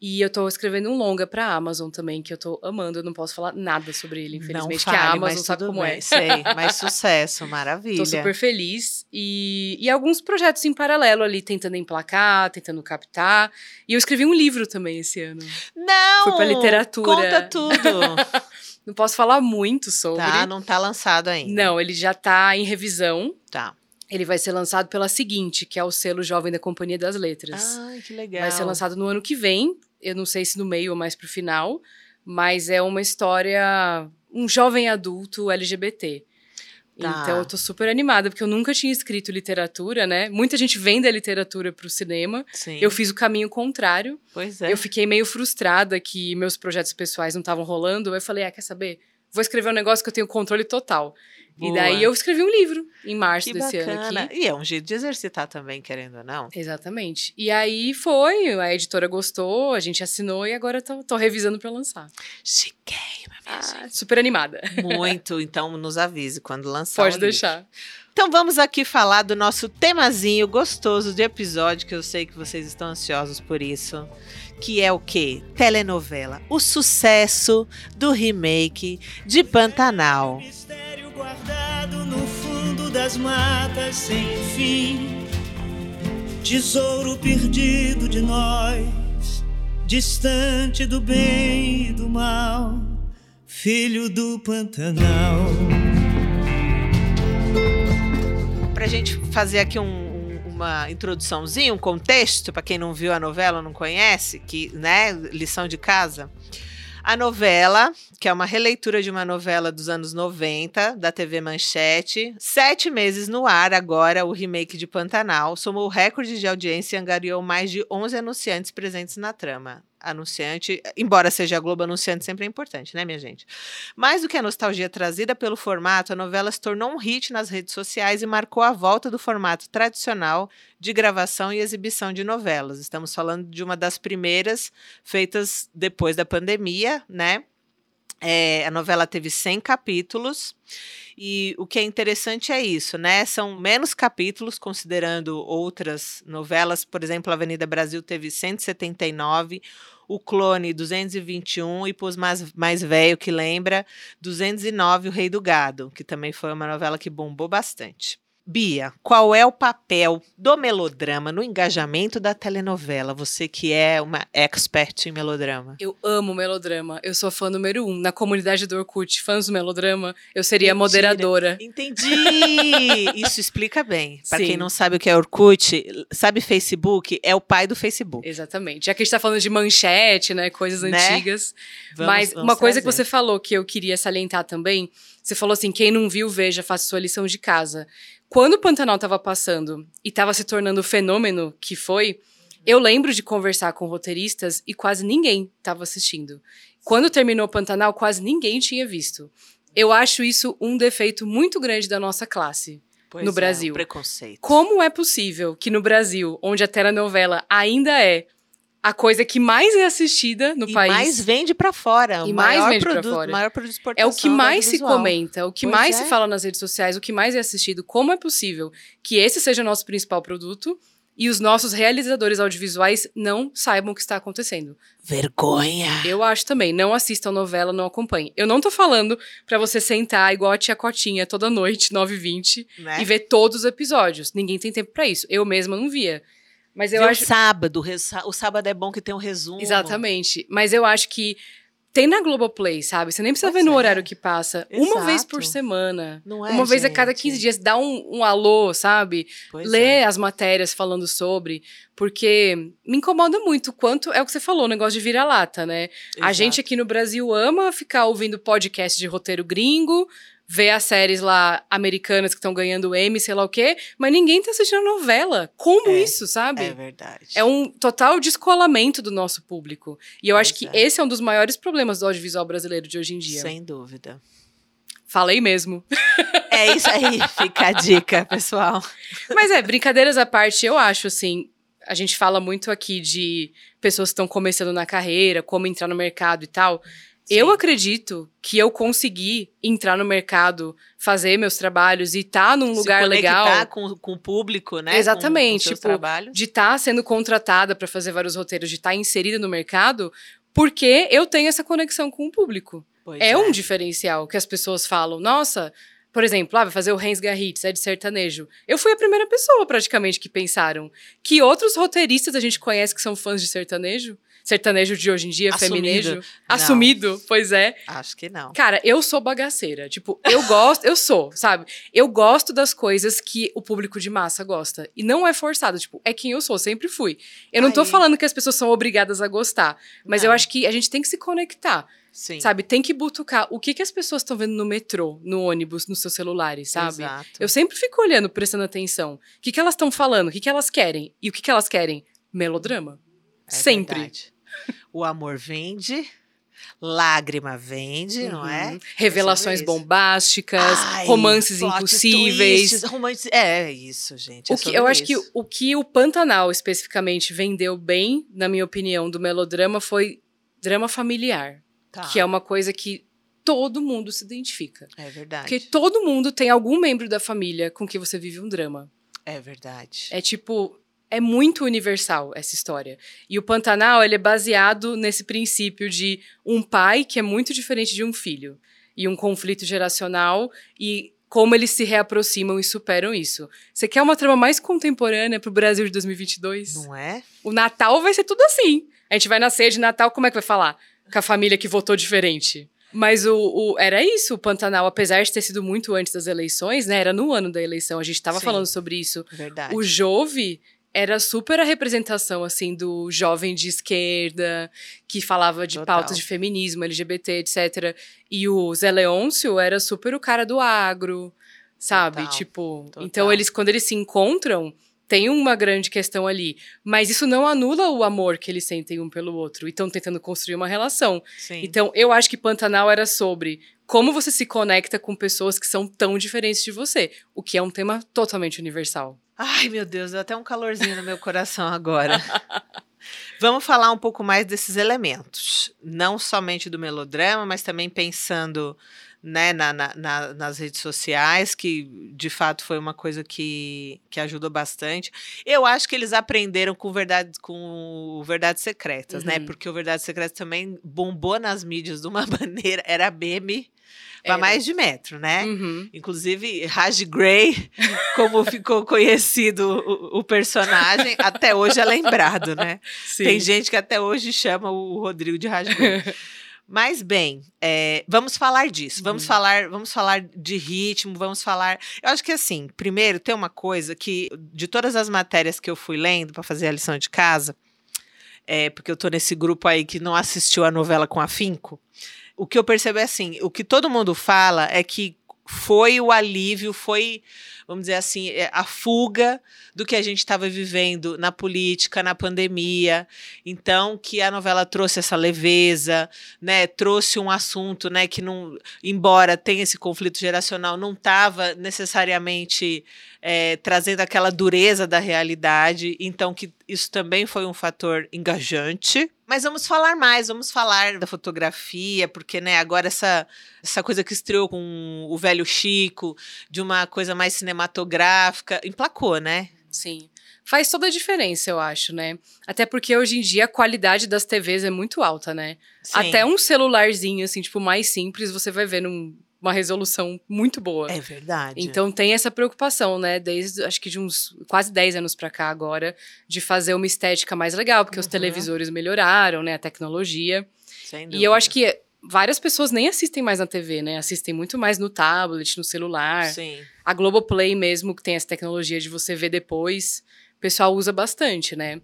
E eu tô escrevendo um longa pra Amazon também, que eu tô amando. Eu não posso falar nada sobre ele, infelizmente, não que a fale, Amazon sabe como bem. é. Sei, mas (laughs) sucesso, maravilha. Tô super feliz. E, e alguns projetos em paralelo ali, tentando emplacar, tentando captar. E eu escrevi um livro também esse ano. Não! Foi pra literatura. Conta tudo. (laughs) Não posso falar muito sobre. tá, não tá lançado ainda. Não, ele já tá em revisão. Tá. Ele vai ser lançado pela seguinte, que é o selo Jovem da Companhia das Letras. Ai, que legal. vai ser lançado no ano que vem. Eu não sei se no meio ou mais pro final. Mas é uma história. Um jovem adulto LGBT. Tá. Então eu tô super animada, porque eu nunca tinha escrito literatura, né? Muita gente vem da literatura pro cinema. Sim. Eu fiz o caminho contrário. Pois é. Eu fiquei meio frustrada que meus projetos pessoais não estavam rolando. Eu falei, ah, quer saber? Vou escrever um negócio que eu tenho controle total. E Boa. daí eu escrevi um livro em março Que desse ano bacana. aqui. E é um jeito de exercitar também, querendo ou não. Exatamente. E aí foi, a editora gostou, a gente assinou e agora tô, tô revisando pra lançar. Chiquei, minha Ah, super animada. gente. Muito, então nos avise quando lançar. Pode livro. deixar. Então vamos aqui falar do nosso temazinho gostoso de episódio, que eu sei que vocês estão ansiosos por isso. Que é o quê? Telenovela. O sucesso do remake de Pantanal. Mistério guardado no fundo das matas sem fim. Tesouro perdido de nós, distante do bem e do mal. Filho do Pantanal. Pra gente fazer aqui um- um- uma introduçãozinha, um contexto, para quem não viu a novela, não conhece, que, né, lição de casa. A novela, que é uma releitura de uma novela dos anos 90, da TV Manchete, sete meses no ar agora, o remake de Pantanal, somou recorde de audiência e angariou mais de 11 anunciantes presentes na trama. Anunciante, embora seja a Globo, anunciante sempre é importante, né, minha gente? Mais do que a nostalgia trazida pelo formato, a novela se tornou um hit nas redes sociais e marcou a volta do formato tradicional de gravação e exibição de novelas. Estamos falando de uma das primeiras feitas depois da pandemia, né? É, a novela teve 100 capítulos e o que é interessante é isso, né? São menos capítulos considerando outras novelas, por exemplo, Avenida Brasil teve 179, o Clone 221 e pôs mais, mais velho que lembra 209 O Rei do Gado, que também foi uma novela que bombou bastante. Bia, qual é o papel do melodrama no engajamento da telenovela? Você que é uma expert em melodrama. Eu amo melodrama. Eu sou fã número um. Na comunidade do Orkut, fãs do melodrama, eu seria Mentira. moderadora. Entendi! (laughs) Isso explica bem. Para quem não sabe o que é Orkut, sabe Facebook? É o pai do Facebook. Exatamente. Já que a gente tá falando de manchete, né? Coisas Né? antigas. Vamos- Mas vamos uma coisa que você falou que eu queria salientar também, você falou assim, quem não viu, veja, faça sua lição de casa. Quando o Pantanal tava passando e tava se tornando o fenômeno que foi, eu lembro de conversar com roteiristas e quase ninguém tava assistindo. Quando terminou o Pantanal, quase ninguém tinha visto. Eu acho isso um defeito muito grande da nossa classe. Pois no é, Brasil. o preconceito. Como é possível que no Brasil, onde a telenovela ainda é a coisa que mais é assistida no e país, mais vende pra fora. E o mais maior vende produto, fora. maior produto é o que mais se comenta, o que Pois mais é. se fala nas redes sociais, o que mais é assistido, como é possível que esse seja o nosso principal produto e os nossos realizadores audiovisuais não saibam o que está acontecendo. Vergonha. Eu acho também, não assistam novela, não acompanhem. Eu não tô falando pra você sentar igual a tia Cotinha toda noite, 9h20, Né? e ver todos os episódios. Ninguém tem tempo pra isso. Eu mesma não via. Mas eu Vê acho o sábado. o O sábado é bom que tem um resumo. Exatamente. Mas eu acho que tem na Globoplay, sabe? Você nem precisa Pois ver no é. horário que passa. Uma vez por Exato. semana. Não é, uma vez a cada gente? 15 dias. Dá um, um alô, sabe? Pois Lê é. as matérias falando sobre. Porque me incomoda muito quanto é o que você falou, o negócio de vira-lata, né? A Exato. gente aqui no Brasil ama ficar ouvindo podcast de roteiro gringo, ver as séries lá americanas que estão ganhando M, sei lá o quê, mas ninguém tá assistindo novela. Como É, isso, sabe? É verdade. É um total descolamento do nosso público. E eu acho Pois que é. esse é um dos maiores problemas do audiovisual brasileiro de hoje em dia. Sem dúvida. Falei mesmo. É isso aí. Fica a dica, pessoal. Mas é, brincadeiras à parte, eu acho assim. A gente fala muito aqui de pessoas que estão começando na carreira, como entrar no mercado e tal. Eu acredito que eu consegui entrar no mercado, fazer meus trabalhos e estar num Se lugar legal. com, com o público, né? Exatamente, Com, com tipo, trabalhos. de estar sendo contratada para fazer vários roteiros, de estar inserida no mercado, porque eu tenho essa conexão com o público. Pois É um diferencial que as pessoas falam. Nossa, por exemplo, ah, vai fazer o Rens Garritz, é de sertanejo. Eu fui a primeira pessoa, praticamente, que pensaram. Que outros roteiristas a gente conhece que são fãs de sertanejo? Sertanejo de hoje em dia, Assumido. feminejo. Não. Assumido, pois é. Acho que não. Cara, eu sou bagaceira. Tipo, eu gosto, eu sou, sabe? Eu gosto das coisas que o público de massa gosta. E não é forçado, tipo, é quem eu sou, sempre fui. Eu não tô Aí. falando que as pessoas são obrigadas a gostar, mas eu Não. acho que a gente tem que se conectar, Sim. sabe? Tem que butucar o que, que as pessoas estão vendo no metrô, no ônibus, nos seus celulares, sabe? Exato. Eu sempre fico olhando, prestando atenção. O que, que elas estão falando? O que, que elas querem? E o que, que elas querem? Melodrama. É sempre. verdade. O amor vende, lágrima vende, não é? Uhum. Revelações É isso. bombásticas, Ai, romances impossíveis. twists, romances- É isso, gente. é O que, eu acho que isso. o que o Pantanal especificamente vendeu bem, na minha opinião, do melodrama foi drama familiar, Tá. que é uma coisa que todo mundo se identifica. É verdade. Porque todo mundo tem algum membro da família com que você vive um drama. É verdade. É tipo, é muito universal essa história. E o Pantanal, ele é baseado nesse princípio de um pai que é muito diferente de um filho. E um conflito geracional e como eles se reaproximam e superam isso. Você quer uma trama mais contemporânea pro Brasil de 2022? Não é? O Natal vai ser tudo assim. A gente vai nascer de Natal, como é que vai falar? Com a família que votou diferente. Mas o, o- era isso, o Pantanal, apesar de ter sido muito antes das eleições, né? Era no ano da eleição, a gente tava Sim. falando sobre isso. Verdade. O Jove era super a representação, assim, do jovem de esquerda, que falava de Total. pautas de feminismo, LGBT, etc. E o Zé Leôncio era super o cara do agro, sabe? Total, Tipo, total. então eles, quando eles se encontram, tem uma grande questão ali. Mas isso não anula o amor que eles sentem um pelo outro. E estão tentando construir uma relação. Sim. Então, eu acho que Pantanal era sobre como você se conecta com pessoas que são tão diferentes de você. O que é um tema totalmente universal. Ai, meu Deus, deu até um calorzinho no meu coração agora. (laughs) Vamos falar um pouco mais desses elementos. Não somente do melodrama, mas também pensando né, na, na- na- nas redes sociais, que de fato foi uma coisa que, que ajudou bastante. Eu acho que eles aprenderam com verdade, com Verdades Secretas, né? Uhum. Porque o Verdades Secretas também bombou nas mídias de uma (laughs) maneira, era meme para Era. mais de metro, né? Uhum. Inclusive, Raj Grey, (laughs) como ficou conhecido o, o personagem, até hoje é lembrado, né? Sim. Tem gente que até hoje chama o Rodrigo de Raj Grey. (laughs) Mas bem, é, vamos falar disso. Vamos Uhum. falar, vamos falar de ritmo, vamos falar. Eu acho que assim, primeiro tem uma coisa que de todas as matérias que eu fui lendo para fazer a lição de casa, é, porque eu tô nesse grupo aí que não assistiu a novela com afinco. O que eu percebo é assim, o que todo mundo fala é que foi o alívio, foi vamos dizer assim, é, a fuga do que a gente estava vivendo na política, na pandemia. Então, que a novela trouxe essa leveza, né? Trouxe um assunto, né? Que não, embora tenha esse conflito geracional, não estava necessariamente é, trazendo aquela dureza da realidade. Então, que isso também foi um fator engajante. Mas vamos falar mais, vamos falar da fotografia, porque né, agora essa, essa coisa que estreou com o velho Chico, de uma coisa mais cinematográfica, emplacou, né? Sim. Faz toda a diferença, eu acho, né? Até porque hoje em dia a qualidade das TVs é muito alta, né? Sim. Até um celularzinho, assim, tipo, mais simples, você vai ver num uma resolução muito boa. É verdade. Então tem essa preocupação, né? Desde acho que de uns quase 10 anos para cá agora, de fazer uma estética mais legal, porque uhum. os televisores melhoraram, né? A tecnologia. Sem dúvida. E eu acho que várias pessoas nem assistem mais na TV, né? Assistem muito mais no tablet, no celular. Sim. A Globoplay mesmo, que tem essa tecnologia de você ver depois, o pessoal usa bastante, né?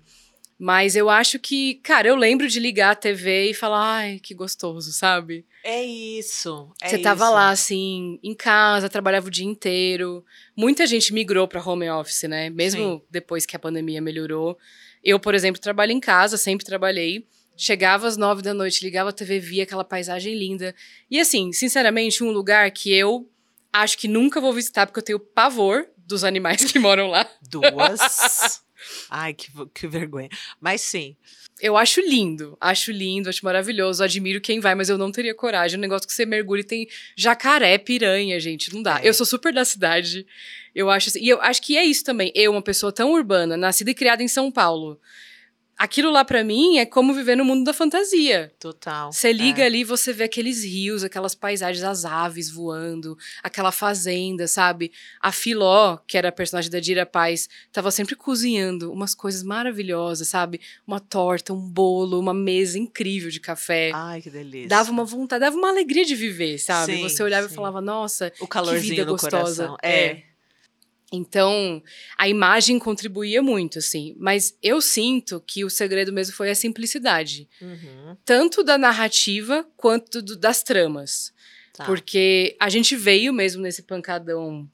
Mas eu acho que, cara, eu lembro de ligar a TV e falar, ai, que gostoso, sabe? É isso. É Você tava isso. lá, assim, em casa, trabalhava o dia inteiro. Muita gente migrou para home office, né? Mesmo Sim. depois que a pandemia melhorou. Eu, por exemplo, trabalho em casa, sempre trabalhei. Chegava às nove da noite, ligava a TV, via aquela paisagem linda. E assim, sinceramente, um lugar que eu acho que nunca vou visitar, porque eu tenho pavor dos animais que moram lá. Duas. (laughs) Ai, que, que vergonha. Mas sim. Eu acho lindo, acho lindo, acho maravilhoso, admiro quem vai, mas eu não teria coragem. Um negócio que você mergulha e tem jacaré, piranha, gente, não dá. É. Eu sou super da cidade, eu acho assim, e eu acho que é isso também. Eu, uma pessoa tão urbana, nascida e criada em São Paulo, aquilo lá para mim é como viver no mundo da fantasia. Total. Você liga é. ali, você vê aqueles rios, aquelas paisagens, as aves voando, aquela fazenda, sabe? A Filó, que era a personagem da Dira Paz, tava sempre cozinhando umas coisas maravilhosas, sabe? Uma torta, um bolo, uma mesa incrível de café. Ai, que delícia. Dava uma vontade, dava uma alegria de viver, sabe? Sim, você olhava sim. e falava, nossa, o calorzinho que vida gostosa. Coração. é. é. Então, a imagem contribuía muito, assim. Mas eu sinto que o segredo mesmo foi a simplicidade. Uhum. Tanto da narrativa quanto do, das tramas. Tá. Porque a gente veio mesmo nesse pancadão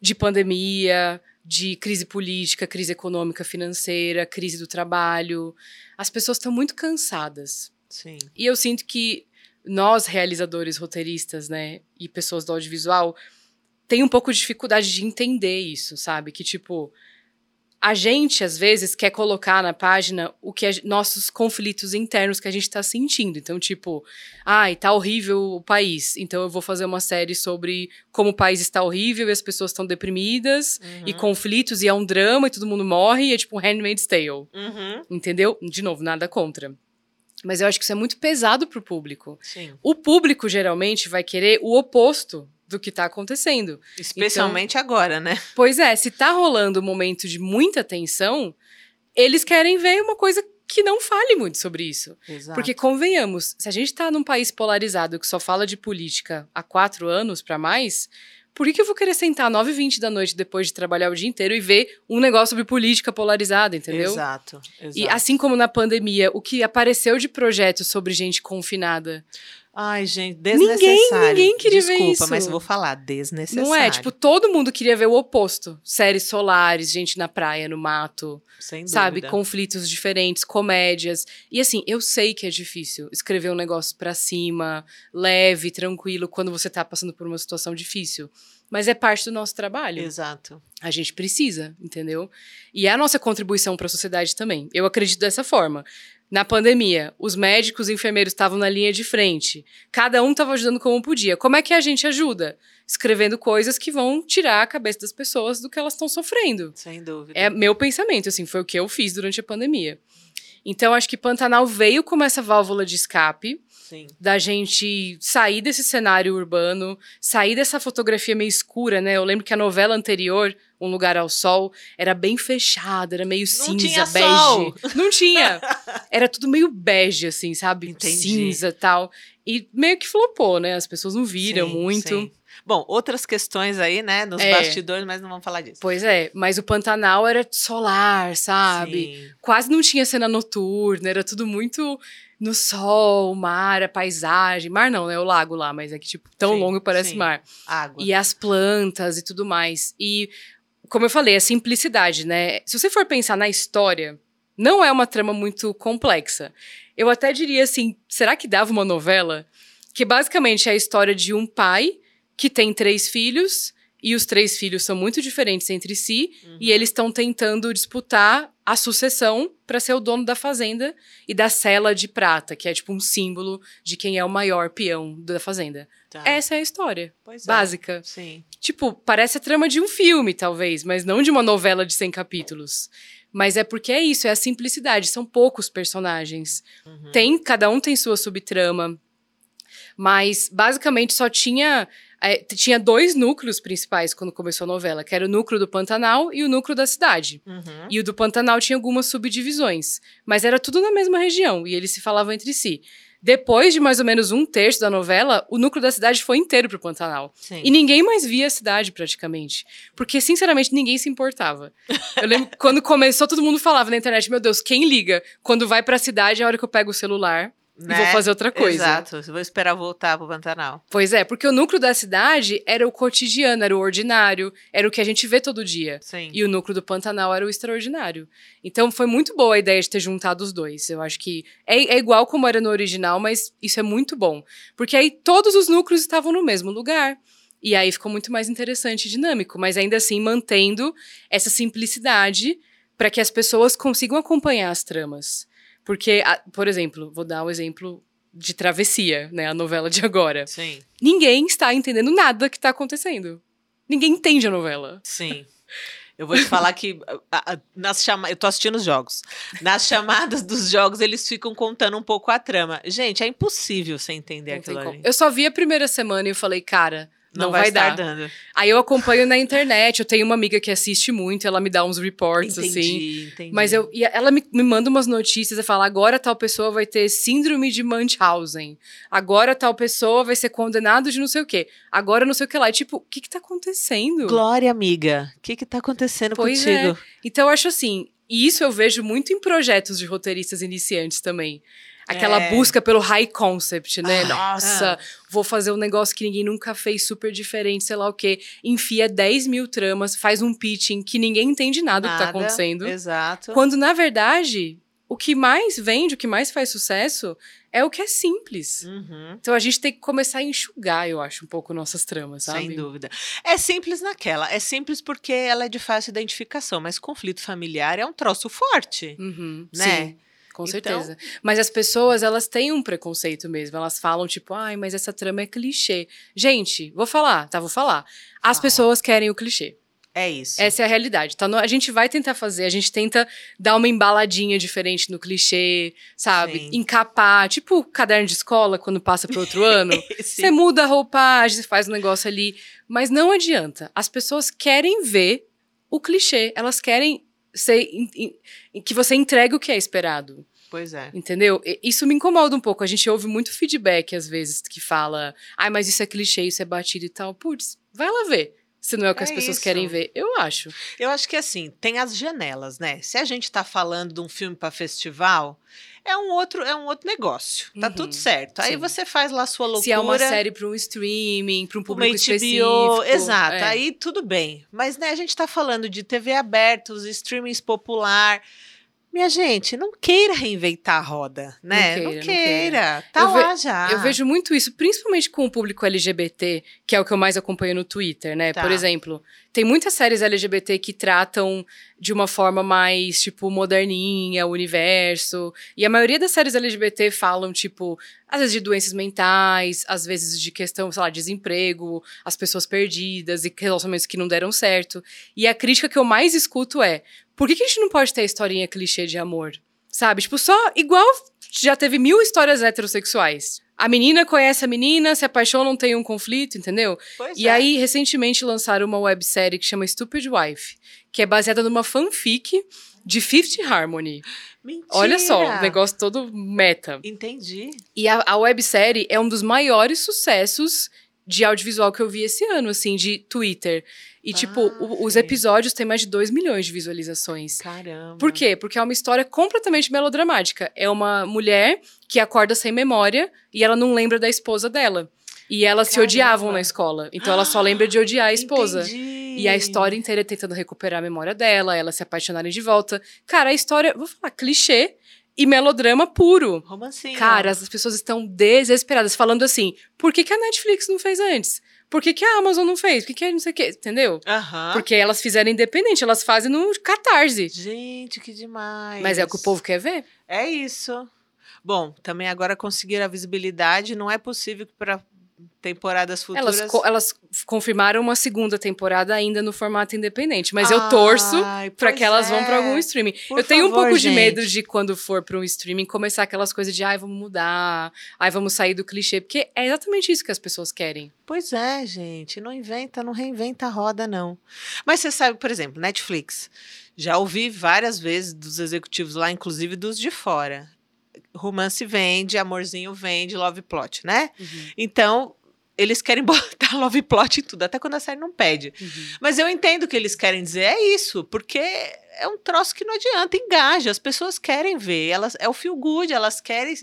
de pandemia, de crise política, crise econômica, financeira, crise do trabalho. As pessoas estão muito cansadas. Sim. E eu sinto que nós, realizadores, roteiristas, né, e pessoas do audiovisual, tem um pouco de dificuldade de entender isso, sabe? Que, tipo, a gente, às vezes, quer colocar na página o que é nossos conflitos internos que a gente tá sentindo. Então, tipo, ai, tá horrível o país. Então eu vou fazer uma série sobre como o país está horrível e as pessoas estão deprimidas uhum. e conflitos e é um drama e todo mundo morre e é tipo Handmaid's Tale. Uhum. Entendeu? De novo, nada contra. Mas eu acho que isso é muito pesado pro público. Sim. O público geralmente vai querer o oposto do que está acontecendo. Especialmente então, agora, né? Pois é, se tá rolando um momento de muita tensão, eles querem ver uma coisa que não fale muito sobre isso. Exato. Porque, convenhamos, se a gente está num país polarizado que só fala de política há quatro anos para mais, por que, que eu vou querer sentar 9 e 20 da noite depois de trabalhar o dia inteiro e ver um negócio sobre política polarizada, entendeu? Exato, exato. E assim como na pandemia, o que apareceu de projetos sobre gente confinada Ai, gente, desnecessário. Ninguém, ninguém queria Desculpa, ver isso. mas vou falar, desnecessário. Não é? Tipo, todo mundo queria ver o oposto. Séries solares, gente na praia, no mato. Sem sabe? dúvida. Conflitos diferentes, comédias. E assim, eu sei que é difícil escrever um negócio pra cima, leve, tranquilo, quando você tá passando por uma situação difícil. Mas é parte do nosso trabalho. Exato. A gente precisa, entendeu? E é a nossa contribuição para a sociedade também. Eu acredito dessa forma. Na pandemia, os médicos e enfermeiros estavam na linha de frente. Cada um estava ajudando como podia. Como é que a gente ajuda? Escrevendo coisas que vão tirar a cabeça das pessoas do que elas estão sofrendo. Sem dúvida. É meu pensamento, assim, foi o que eu fiz durante a pandemia. Então, acho que Pantanal veio como essa válvula de escape Sim. da gente sair desse cenário urbano, sair dessa fotografia meio escura, né? Eu lembro que a novela anterior, Um Lugar ao Sol, era bem fechada, era meio Não cinza, tinha bege. Sol. Não tinha. (laughs) Era tudo meio bege, assim, sabe? Entendi. Cinza tal. E meio que flopou, né? As pessoas não viram Sim, muito. sim. Bom, outras questões aí, né, nos É. bastidores, mas não vamos falar disso. Pois é, mas o Pantanal era solar, sabe? Sim. Quase não tinha cena noturna, era tudo muito no sol, mar, a paisagem. Mar não, né? O lago lá, mas é que, tipo, tão Sim, longo parece sim. mar. Água. E as plantas e tudo mais. E, como eu falei, a simplicidade, né? Se você for pensar na história, não é uma trama muito complexa. Eu até diria assim: será que dava uma novela? Que basicamente é a história de um pai que tem três filhos. E os três filhos são muito diferentes entre si, Uhum. e eles estão tentando disputar a sucessão para ser o dono da fazenda e da cela de prata, que é tipo um símbolo de quem é o maior peão da fazenda. Tá. Essa é a história Pois é. básica. Sim. Tipo, parece a trama de um filme, talvez, mas não de uma novela de 100 capítulos. Mas é porque é isso, é a simplicidade. São poucos personagens. Uhum. Tem, cada um tem sua subtrama. Mas basicamente só tinha. É, tinha dois núcleos principais quando começou a novela, que era o núcleo do Pantanal e o núcleo da cidade. Uhum. E o do Pantanal tinha algumas subdivisões, mas era tudo na mesma região e eles se falavam entre si. Depois de mais ou menos um terço da novela, o núcleo da cidade foi inteiro pro Pantanal. Sim. E ninguém mais via a cidade, praticamente. Porque, sinceramente, ninguém se importava. Eu lembro que (laughs) quando começou, todo mundo falava na internet: Meu Deus, quem liga? Quando vai pra cidade é a hora que eu pego o celular e vou Né? fazer outra coisa. Exato. Vou esperar voltar pro Pantanal. Pois é, porque o núcleo da cidade era o cotidiano, era o ordinário, era o que a gente vê todo dia. Sim. E o núcleo do Pantanal era o extraordinário. Então foi muito boa a ideia de ter juntado os dois. Eu acho que é, é igual como era no original, mas isso é muito bom. Porque aí todos os núcleos estavam no mesmo lugar. E aí ficou muito mais interessante e dinâmico, mas ainda assim mantendo essa simplicidade para que as pessoas consigam acompanhar as tramas. Porque, por exemplo, vou dar um exemplo de Travessia, né, a novela de agora. Sim. Ninguém está entendendo nada que está acontecendo. Ninguém entende a novela. Sim. Eu vou te falar que a- a- nas chama... eu tô assistindo os jogos. Nas chamadas dos jogos, eles ficam contando um pouco a trama. Gente, é impossível você entender Não aquilo ali. Eu só vi a primeira semana e eu falei, cara, não, vai, estar dar. dando. Aí eu acompanho na internet, eu tenho uma amiga que assiste muito, ela me dá uns reports, Entendi, assim. entendi. Mas eu, e ela me, me manda umas notícias e fala: agora tal pessoa vai ter síndrome de Munchausen. Agora tal pessoa vai ser condenado de não sei o quê. Agora não sei o que lá. E, tipo, o que que tá acontecendo? Glória, amiga. O que que tá acontecendo Pois contigo? Então eu acho assim, e isso eu vejo muito em projetos de roteiristas iniciantes também. Aquela É. busca pelo high concept, né? Ah, Nossa, vou fazer um negócio que ninguém nunca fez, super diferente, sei lá o quê. Enfia 10 mil tramas, faz um pitching que ninguém entende nada, do que tá Nada, acontecendo. Exato. Quando, na verdade, o que mais vende, o que mais faz sucesso, é o que é simples. Uhum. Então a gente tem que começar a enxugar, eu acho, um pouco nossas tramas, sabe? Sem dúvida. É simples naquela. É simples porque ela é de fácil identificação, mas conflito familiar é um troço forte, Uhum, né? Sim. Com Então- certeza. Mas as pessoas, elas têm um preconceito mesmo. Elas falam, tipo, ai, mas essa trama é clichê. Gente, vou falar, tá? Vou falar. As Fala. pessoas querem o clichê. É isso. Essa é a realidade. Tá? A gente vai tentar fazer, a gente tenta dar uma embaladinha diferente no clichê, sabe? Sim. Encapar, tipo caderno de escola quando passa para outro ano. (laughs) Você muda a roupagem, você faz um negócio ali. Mas não adianta. As pessoas querem ver o clichê. Elas querem ser, que você entregue o que é esperado. Pois é. Entendeu? Isso me incomoda um pouco. A gente ouve muito feedback, às vezes, que fala: ai, mas isso é clichê, isso é batido e tal. Putz, vai lá ver. Se não é o que É as pessoas isso. querem ver. Eu acho. Eu acho que assim, tem as janelas, né? Se a gente tá falando de um filme para festival, é um outro, é um outro negócio. Tá Uhum, tudo certo. Aí sim. você faz lá a sua loucura. Se é uma série para um streaming, para um público HBO, específico. exato. é. Aí tudo bem. Mas né, a gente tá falando de TV aberta, os streamings popular. Minha gente, não queira reinventar a roda, né? Não Não queira, queira. não queira. Tá Eu lá já. Eu vejo muito isso, principalmente com o público LGBT, que é o que eu mais acompanho no Twitter, né? Tá. Por exemplo, tem muitas séries LGBT que tratam de uma forma mais, tipo, moderninha, o universo. E a maioria das séries LGBT falam, tipo, às vezes de doenças mentais, às vezes de questão, sei lá, desemprego, as pessoas perdidas e relacionamentos que não deram certo. E a crítica que eu mais escuto é: por que, que a gente não pode ter a historinha clichê de amor? Sabe? Tipo, só igual já teve mil histórias heterossexuais. A menina conhece a menina, se apaixonam, tem um conflito, entendeu? Pois E é. aí, recentemente lançaram uma websérie que chama Stupid Wife, que é baseada numa fanfic de Fifth Harmony. Mentira. Olha só, o negócio todo meta. Entendi. E a, a websérie é um dos maiores sucessos de audiovisual que eu vi esse ano, assim, de Twitter. E, Ah, tipo, o- os episódios têm mais de 2 milhões de visualizações. Caramba. Por quê? Porque é uma história completamente melodramática. É uma mulher que acorda sem memória e ela não lembra da esposa dela. E elas se Caramba. odiavam na escola. Então ela só lembra de odiar a esposa. Entendi. E a história inteira é tentando recuperar a memória dela, elas se apaixonarem de volta. Cara, a história, vou falar, clichê e melodrama puro. Romancinho. Cara, as pessoas estão desesperadas, falando assim: por que, que a Netflix não fez antes? Por que, que a Amazon não fez? Por que, que não sei o quê? Entendeu? Aham. Porque elas fizeram independente, elas fazem no catarse. Gente, que demais. Mas é o que o povo quer ver? É isso. Bom, também agora conseguiram a visibilidade. Não é possível que para temporadas futuras. Elas, co- elas confirmaram uma segunda temporada ainda no formato independente. Mas eu torço pois que elas vão pra é. algum streaming. Por eu tenho um favor, pouco de gente. medo de quando for pra um streaming começar aquelas coisas de ai, vamos mudar, ai, vamos sair do clichê, porque é exatamente isso que as pessoas querem. Pois é, gente. Não inventa, não reinventa a roda, não. Mas você sabe, por exemplo, Netflix. Já ouvi várias vezes dos executivos lá, inclusive dos de fora. Romance vende, amorzinho vende, love plot, né? Então, eles querem (laughs) botar love plot em tudo, até quando a série não pede. Mas eu entendo o que eles querem dizer, é isso, porque é um troço que não adianta, engaja, as pessoas querem ver, elas, é o feel good, elas querem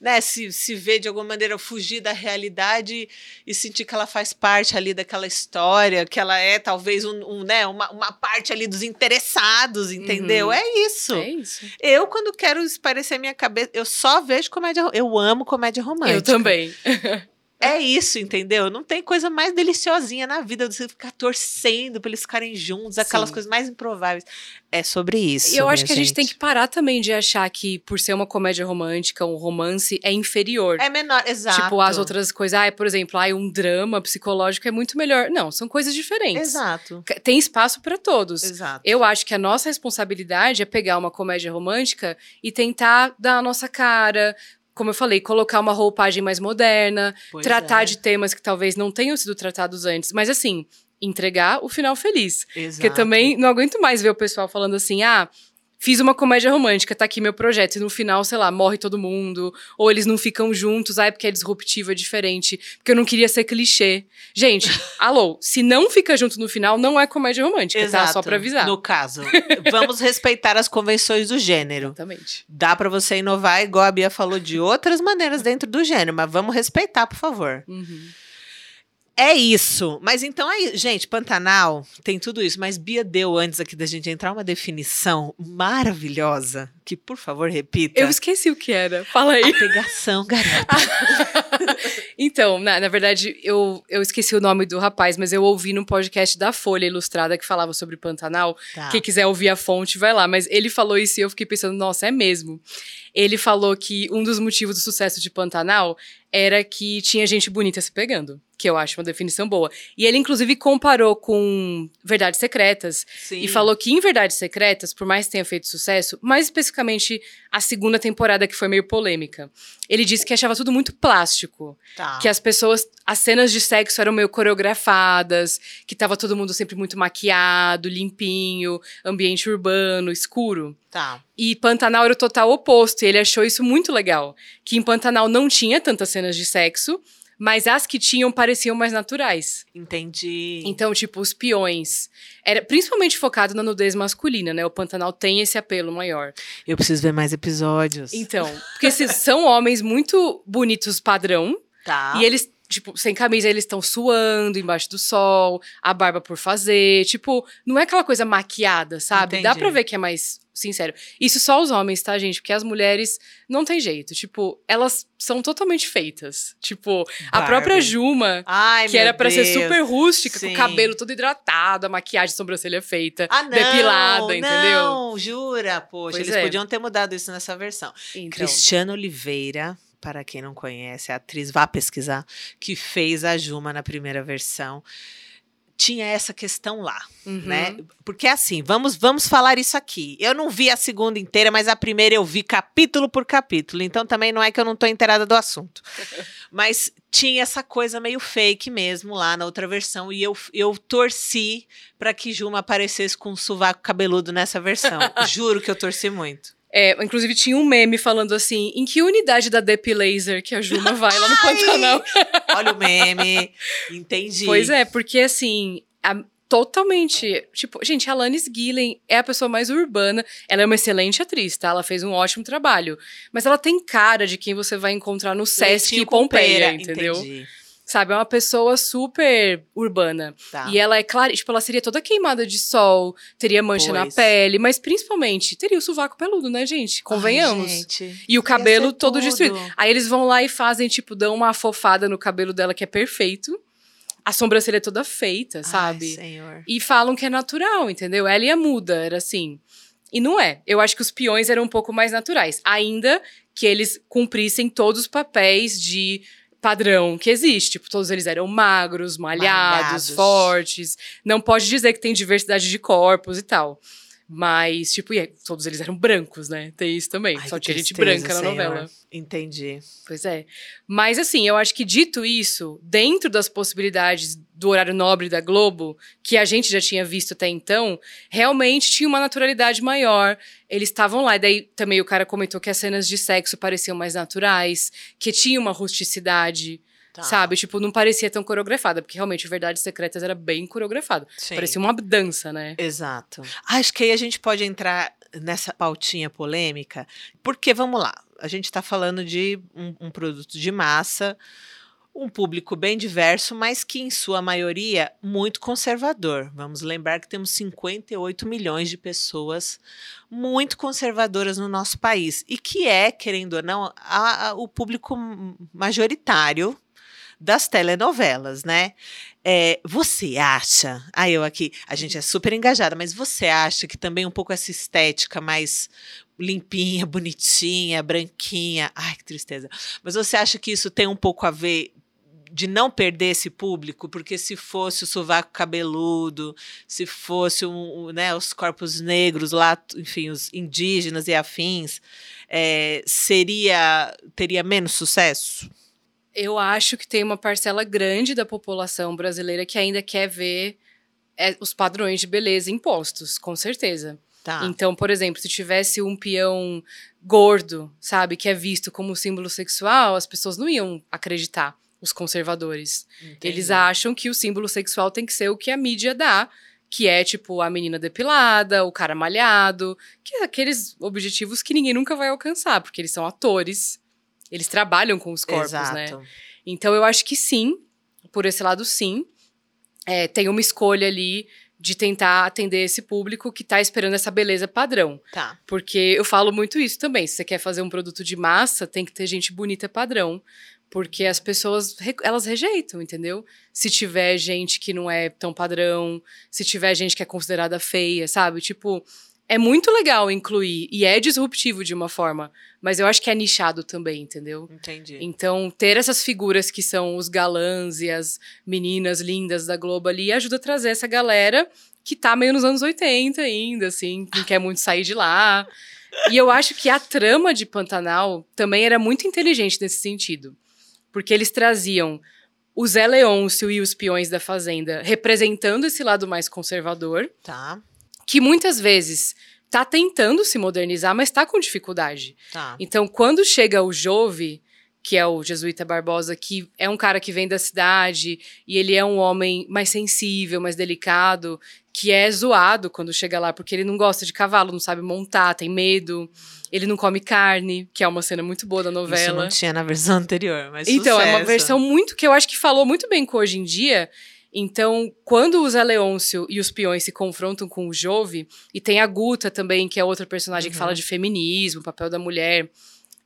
né, se, se ver de alguma maneira, fugir da realidade e sentir que ela faz parte ali daquela história, que ela é talvez um, um, né, uma, uma parte ali dos interessados, entendeu? Uhum. É isso. É isso. Eu, quando quero esparecer minha cabeça, eu só vejo comédia, eu amo comédia romântica. Eu também. (laughs) É isso, entendeu? Não tem coisa mais deliciosinha na vida do que ficar torcendo pra eles ficarem juntos, aquelas Sim. coisas mais improváveis. É sobre isso. E eu acho que a gente tem que parar também de achar que, por ser uma comédia romântica, um romance, é inferior. É menor, exato. Tipo, as outras coisas, ah, por exemplo, ah, um drama psicológico é muito melhor. Não, são coisas diferentes. Exato. Tem espaço pra todos. Exato. Eu acho que a nossa responsabilidade é pegar uma comédia romântica e tentar dar a nossa cara, como eu falei, colocar uma roupagem mais moderna, Pois tratar é. de temas que talvez não tenham sido tratados antes, mas assim, entregar o final feliz. Exato. Porque também não aguento mais ver o pessoal falando assim: ah, fiz uma comédia romântica, tá aqui meu projeto. E no final, sei lá, morre todo mundo. Ou eles não ficam juntos, ah, é porque é disruptivo, é diferente. Porque eu não queria ser clichê. Gente, (laughs) alô, se não fica junto no final, não é comédia romântica, Exato. tá? Só pra avisar. No caso, vamos respeitar as convenções do gênero. Exatamente. Dá pra você inovar, igual a Bia falou, de outras maneiras dentro do gênero, mas vamos respeitar, por favor. Uhum. É isso. Mas então aí, gente, Pantanal tem tudo isso. Mas Bia deu, antes aqui da gente entrar, uma definição maravilhosa. Que, por favor, repita. Eu esqueci o que era. Fala aí. A pegação, garota. (laughs) então, na, na verdade, eu, eu esqueci o nome do rapaz, mas eu ouvi no podcast da Folha Ilustrada que falava sobre Pantanal. Tá. Quem quiser ouvir a fonte, vai lá. Mas ele falou isso e eu fiquei pensando, nossa, é mesmo. Ele falou que um dos motivos do sucesso de Pantanal era que tinha gente bonita se pegando. Que eu acho uma definição boa. E ele, inclusive, comparou com Verdades Secretas. Sim. E falou que em Verdades Secretas, por mais que tenha feito sucesso, mais especificamente a segunda temporada, que foi meio polêmica, ele disse que achava tudo muito plástico. Tá. Que as pessoas, as cenas de sexo eram meio coreografadas, que tava todo mundo sempre muito maquiado, limpinho, ambiente urbano, escuro. Tá. E Pantanal era o total oposto, e ele achou isso muito legal. Que em Pantanal não tinha tantas cenas de sexo, mas as que tinham pareciam mais naturais. Entendi. Então, tipo, os peões. Era principalmente focado na nudez masculina, né? O Pantanal tem esse apelo maior. Eu preciso ver mais episódios. Então, porque esses são homens muito bonitos padrão, Tá. e eles, tipo, sem camisa, eles estão suando embaixo do sol, a barba por fazer. Tipo, não é aquela coisa maquiada, sabe? Dá Entendi. pra ver que é mais sincero. Isso só os homens, tá, gente? Porque as mulheres não tem jeito. Tipo, elas são totalmente feitas. Tipo, a Barbie. própria Juma. Ai, Que era pra ser super rústica, com Sim. o cabelo todo hidratado, a maquiagem, a sobrancelha feita, Ah, não, depilada, entendeu? Não, jura? Poxa, Pois eles é. podiam ter mudado isso nessa versão. Então, Cristiana Oliveira, para quem não conhece, a atriz, vá pesquisar, que fez a Juma na primeira versão. Tinha essa questão lá, uhum. né? Porque assim, vamos, vamos falar isso aqui. Eu não vi a segunda inteira, mas a primeira eu vi capítulo por capítulo. Então também não é que eu não tô inteirada do assunto. (laughs) Mas tinha essa coisa meio fake mesmo lá na outra versão. E eu, eu torci para que Juma aparecesse com um sovaco cabeludo nessa versão. (laughs) Juro que eu torci muito. É, inclusive, tinha um meme falando assim: em que unidade da Dep Laser que a Juma vai lá no Pantanal? (laughs) Olha o meme. Entendi. Pois é, porque assim. A, totalmente. Tipo, gente, a Alanis Gillen é a pessoa mais urbana. Ela é uma excelente atriz, tá? Ela fez um ótimo trabalho. Mas ela tem cara de quem você vai encontrar no Sesc Leitinho Pompeia, entendeu? Entendi. Sabe, é uma pessoa super urbana. Tá. E ela é clara, tipo, ela seria toda queimada de sol, teria mancha pois. na pele, mas principalmente teria o sovaco peludo, né, gente? Convenhamos. Ai, gente, e o cabelo todo destruído. Aí eles vão lá e fazem, tipo, dão uma afofada no cabelo dela que é perfeito. A sobrancelha é toda feita, sabe? Ai, senhor. E falam que é natural, entendeu? Ela ia muda, era assim. E não é. Eu acho que os peões eram um pouco mais naturais. Ainda que eles cumprissem todos os papéis de padrão que existe. Tipo, todos eles eram magros, malhados, malhados, fortes. Não pode dizer que tem diversidade de corpos e tal. Mas, tipo, e todos eles eram brancos, né? Tem isso também. Ai, Só tinha gente branca na novela. Entendi. Pois é. Mas, assim, eu acho que dito isso, dentro das possibilidades do horário nobre da Globo, que a gente já tinha visto até então, realmente tinha uma naturalidade maior. Eles estavam lá. E daí também o cara comentou que as cenas de sexo pareciam mais naturais, que tinha uma rusticidade. Tá. Sabe? Tipo, não parecia tão coreografada, porque realmente Verdades Secretas era bem coreografado. Sim. Parecia uma dança, né? Exato. Acho que aí a gente pode entrar nessa pautinha polêmica, porque vamos lá, a gente está falando de um, um produto de massa um público bem diverso, mas que em sua maioria muito conservador. Vamos lembrar que temos 58 milhões de pessoas muito conservadoras no nosso país e que é, querendo ou não, a, a, o público majoritário das telenovelas, né? É, você acha? Ah, eu aqui, a gente é super engajada, mas você acha que também um pouco essa estética mais limpinha, bonitinha, branquinha, ai que tristeza. Mas você acha que isso tem um pouco a ver de não perder esse público, porque se fosse o sovaco cabeludo, se fosse um, né, os corpos negros lá, enfim, os indígenas e afins, é, seria teria menos sucesso? Eu acho que tem uma parcela grande da população brasileira que ainda quer ver é, os padrões de beleza impostos, com certeza. Tá. Então, por exemplo, se tivesse um peão gordo, sabe, que é visto como símbolo sexual, as pessoas não iam acreditar, os conservadores. Entendi. Eles acham que o símbolo sexual tem que ser o que a mídia dá, que é tipo a menina depilada, o cara malhado, que é aqueles objetivos que ninguém nunca vai alcançar, porque eles são atores eles trabalham com os corpos, né? Exato. né? Então eu acho que sim, por esse lado sim. É, tem uma escolha ali de tentar atender esse público que está esperando essa beleza padrão. Tá. Porque eu falo muito isso também. Se você quer fazer um produto de massa, tem que ter gente bonita padrão. Porque as pessoas, elas rejeitam, entendeu? Se tiver gente que não é tão padrão, se tiver gente que é considerada feia, sabe? Tipo, é muito legal incluir e é disruptivo de uma forma, mas eu acho que é nichado também, entendeu? Entendi. Então, ter essas figuras que são os galãs e as meninas lindas da Globo ali ajuda a trazer essa galera que tá meio nos anos 80 ainda, assim, não quer muito sair de lá. E eu acho que a trama de Pantanal também era muito inteligente nesse sentido. Porque eles traziam o Zé Leôncio e os peões da Fazenda representando esse lado mais conservador. Tá que muitas vezes está tentando se modernizar, mas está com dificuldade. Tá. Então, quando chega o Jove, que é o jesuíta Barbosa, que é um cara que vem da cidade e ele é um homem mais sensível, mais delicado, que é zoado quando chega lá, porque ele não gosta de cavalo, não sabe montar, tem medo. Ele não come carne, que é uma cena muito boa da novela. Isso não tinha na versão (laughs) anterior, mas Então, sucesso. é uma versão muito que eu acho que falou muito bem com hoje em dia, então, quando o Zé Leôncio e os peões se confrontam com o Jove, e tem a Guta também, que é outra personagem uhum. que fala de feminismo, papel da mulher,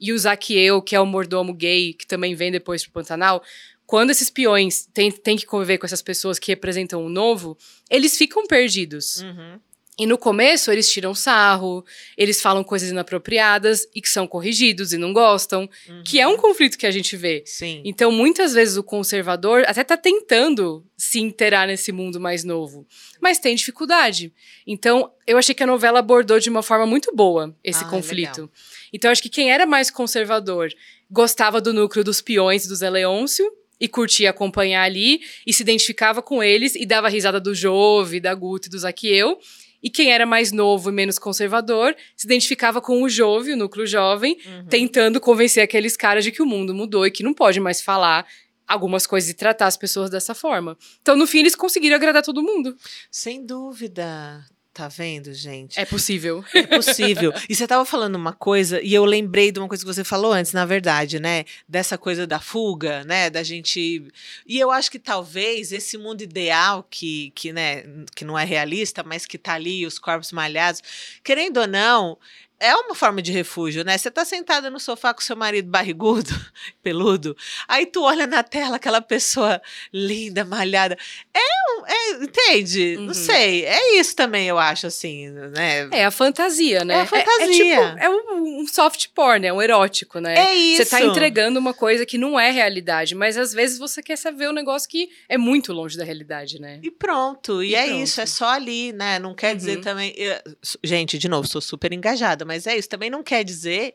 e o Zaqueu, que é o mordomo gay, que também vem depois pro Pantanal, quando esses peões têm, têm que conviver com essas pessoas que representam o novo, eles ficam perdidos. Uhum. E no começo eles tiram sarro, eles falam coisas inapropriadas e que são corrigidos e não gostam, uhum. que é um conflito que a gente vê. Sim. Então muitas vezes o conservador até tá tentando se inteirar nesse mundo mais novo, mas tem dificuldade. Então eu achei que a novela abordou de uma forma muito boa esse ah, conflito. Legal. Então acho que quem era mais conservador gostava do núcleo dos peões do Zé Leôncio, e curtia acompanhar ali e se identificava com eles e dava risada do Jove, da Guta e do Zaqueu. E quem era mais novo e menos conservador se identificava com o jovem, o núcleo jovem, uhum. tentando convencer aqueles caras de que o mundo mudou e que não pode mais falar algumas coisas e tratar as pessoas dessa forma. Então, no fim, eles conseguiram agradar todo mundo. Sem dúvida. Tá vendo, gente? É possível. (laughs) É possível. e você estava falando uma coisa, e eu lembrei de uma coisa que você falou antes, na verdade, né? Dessa coisa da fuga, né? Da gente. E eu acho que talvez esse mundo ideal que, que, né, que não é realista, mas que tá ali, os corpos malhados, querendo ou não, é uma forma de refúgio, né? Você tá sentada no sofá com seu marido barrigudo, (laughs) peludo, aí tu olha na tela aquela pessoa linda, malhada. É, um, é entende? Uhum. Não sei. É isso também, eu acho, assim, né? É a fantasia, né? É a fantasia. É, é tipo, é um soft porn, é um erótico, né? É isso. Você tá entregando uma coisa que não é realidade, mas às vezes você quer saber um negócio que é muito longe da realidade, né? E pronto. E, e é pronto. isso, é só ali, né? Não quer uhum. dizer também. Eu, gente, de novo, sou super engajada mas é isso. Também não quer dizer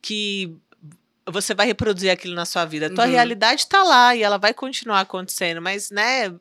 que você vai reproduzir aquilo na sua vida. A tua uhum. realidade está lá e ela vai continuar acontecendo, mas, né,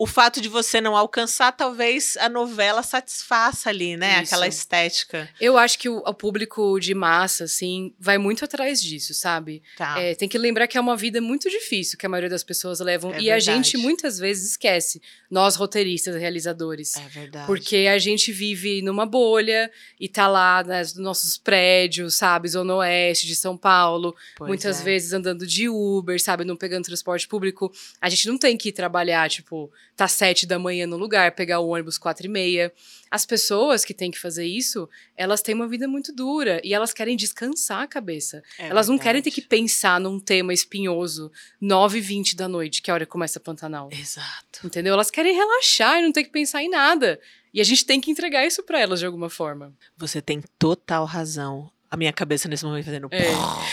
o fato de você não alcançar, talvez a novela satisfaça ali, né? Isso. Aquela estética. Eu acho que o, o, público de massa, assim, vai muito atrás disso, sabe? Tá. É, tem que lembrar que é uma vida muito difícil que a maioria das pessoas levam. É e verdade. a gente muitas vezes esquece, nós roteiristas, realizadores. É verdade. Porque a gente vive numa bolha e tá lá nos nossos prédios, sabe? Zona Oeste de São Paulo. Pois muitas é. vezes andando de Uber, sabe? Não pegando transporte público. A gente não tem que ir trabalhar, tipo tá sete da manhã no lugar, pegar o ônibus quatro e meia. As pessoas que têm que fazer isso, elas têm uma vida muito dura e elas querem descansar a cabeça. É elas não querem ter que pensar num tema espinhoso nove e vinte da noite, que é a hora que começa a Pantanal. Exato. Entendeu? Elas querem relaxar e não ter que pensar em nada. E a gente tem que entregar isso para elas de alguma forma. Você tem total razão a minha cabeça nesse momento fazendo. É.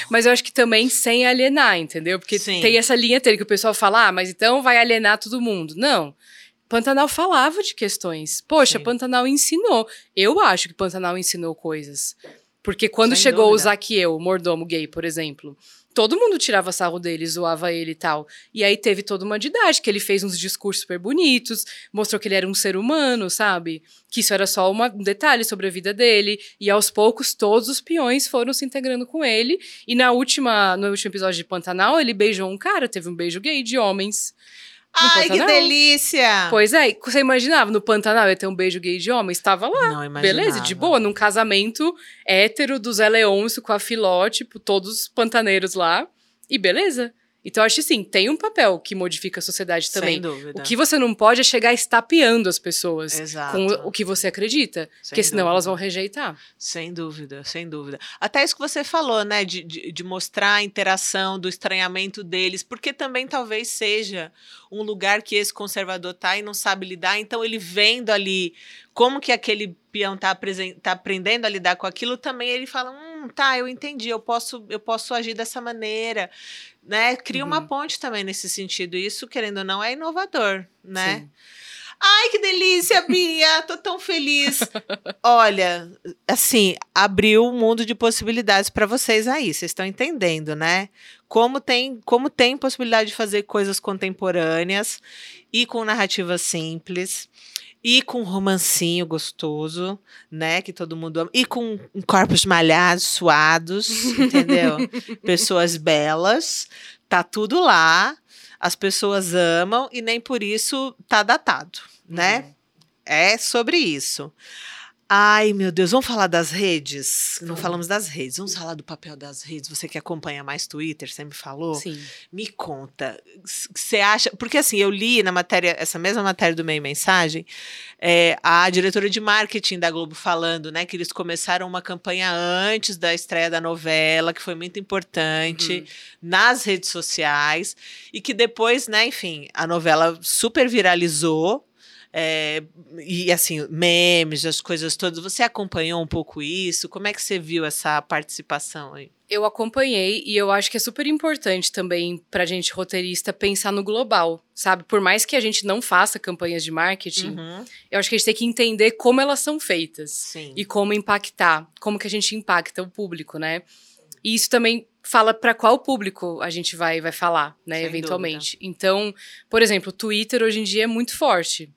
Mas eu acho que também sem alienar, entendeu? Porque Sim. tem essa linha dele que o pessoal fala, ah, mas então vai alienar todo mundo. Não. Pantanal falava de questões. Poxa, Sim. Pantanal ensinou. Eu acho que Pantanal ensinou coisas. Porque quando Sem chegou dúvida. o Zaqueu, o mordomo gay, por exemplo, todo mundo tirava sarro dele, zoava ele e tal. E aí teve toda uma didática, ele fez uns discursos super bonitos, mostrou que ele era um ser humano, sabe? Que isso era só uma, um detalhe sobre a vida dele. E aos poucos, todos os peões foram se integrando com ele. E na última, no último episódio de Pantanal, ele beijou um cara, teve um beijo gay de homens. Ai, que delícia! Pois é, você imaginava no Pantanal ia ter um beijo gay de homem? Estava lá. Não imaginava. Beleza, de boa, num casamento hétero do Zé Leôncio com a Filó, tipo, todos pantaneiros lá. E beleza. Então, eu acho assim, tem um papel que modifica a sociedade também. Sem dúvida. O que você não pode é chegar estapeando as pessoas Exato. com o que você acredita. Sem porque senão dúvida. elas vão rejeitar. Sem dúvida, sem dúvida. Até isso que você falou, né? De, de, de mostrar a interação, do estranhamento deles, porque também talvez seja um lugar que esse conservador tá e não sabe lidar. Então, ele vendo ali como que aquele peão tá, tá aprendendo a lidar com aquilo, também ele fala: hum, tá, eu entendi, eu posso, eu posso agir dessa maneira né? Cria uhum. uma ponte também nesse sentido. Isso, querendo ou não, é inovador, né? Sim. Ai, que delícia, Bia! Tô tão feliz. (laughs) Olha, assim, abriu um mundo de possibilidades para vocês aí. Vocês estão entendendo, né? Como tem, como tem possibilidade de fazer coisas contemporâneas e com narrativas simples. E com um romancinho gostoso, né? Que todo mundo ama. E com corpos malhados, suados, entendeu? (laughs) Pessoas belas. Tá tudo lá. As pessoas amam e nem por isso tá datado, né? Uhum. É sobre isso. Ai, meu Deus, vamos falar das redes? Não falamos das redes, vamos falar do papel das redes. Você que acompanha mais Twitter, você me falou? Sim. Me conta. Você acha. Porque assim, eu li na matéria, essa mesma matéria do Meio Mensagem, é, a diretora de marketing da Globo falando, né, que eles começaram uma campanha antes da estreia da novela, que foi muito importante, uhum. nas redes sociais, e que depois, né, enfim, a novela super viralizou é, e assim, memes, as coisas todas. Você acompanhou um pouco isso? Como é que você viu essa participação aí? Eu acompanhei e eu acho que é super importante também pra gente roteirista pensar no global, sabe? Por mais que a gente não faça campanhas de marketing, uhum. eu acho que a gente tem que entender como elas são feitas Sim. e como impactar, como que a gente impacta o público, né? E isso também fala para qual público a gente vai vai falar, né, Sem eventualmente. Dúvida. Então, por exemplo, o Twitter hoje em dia é muito forte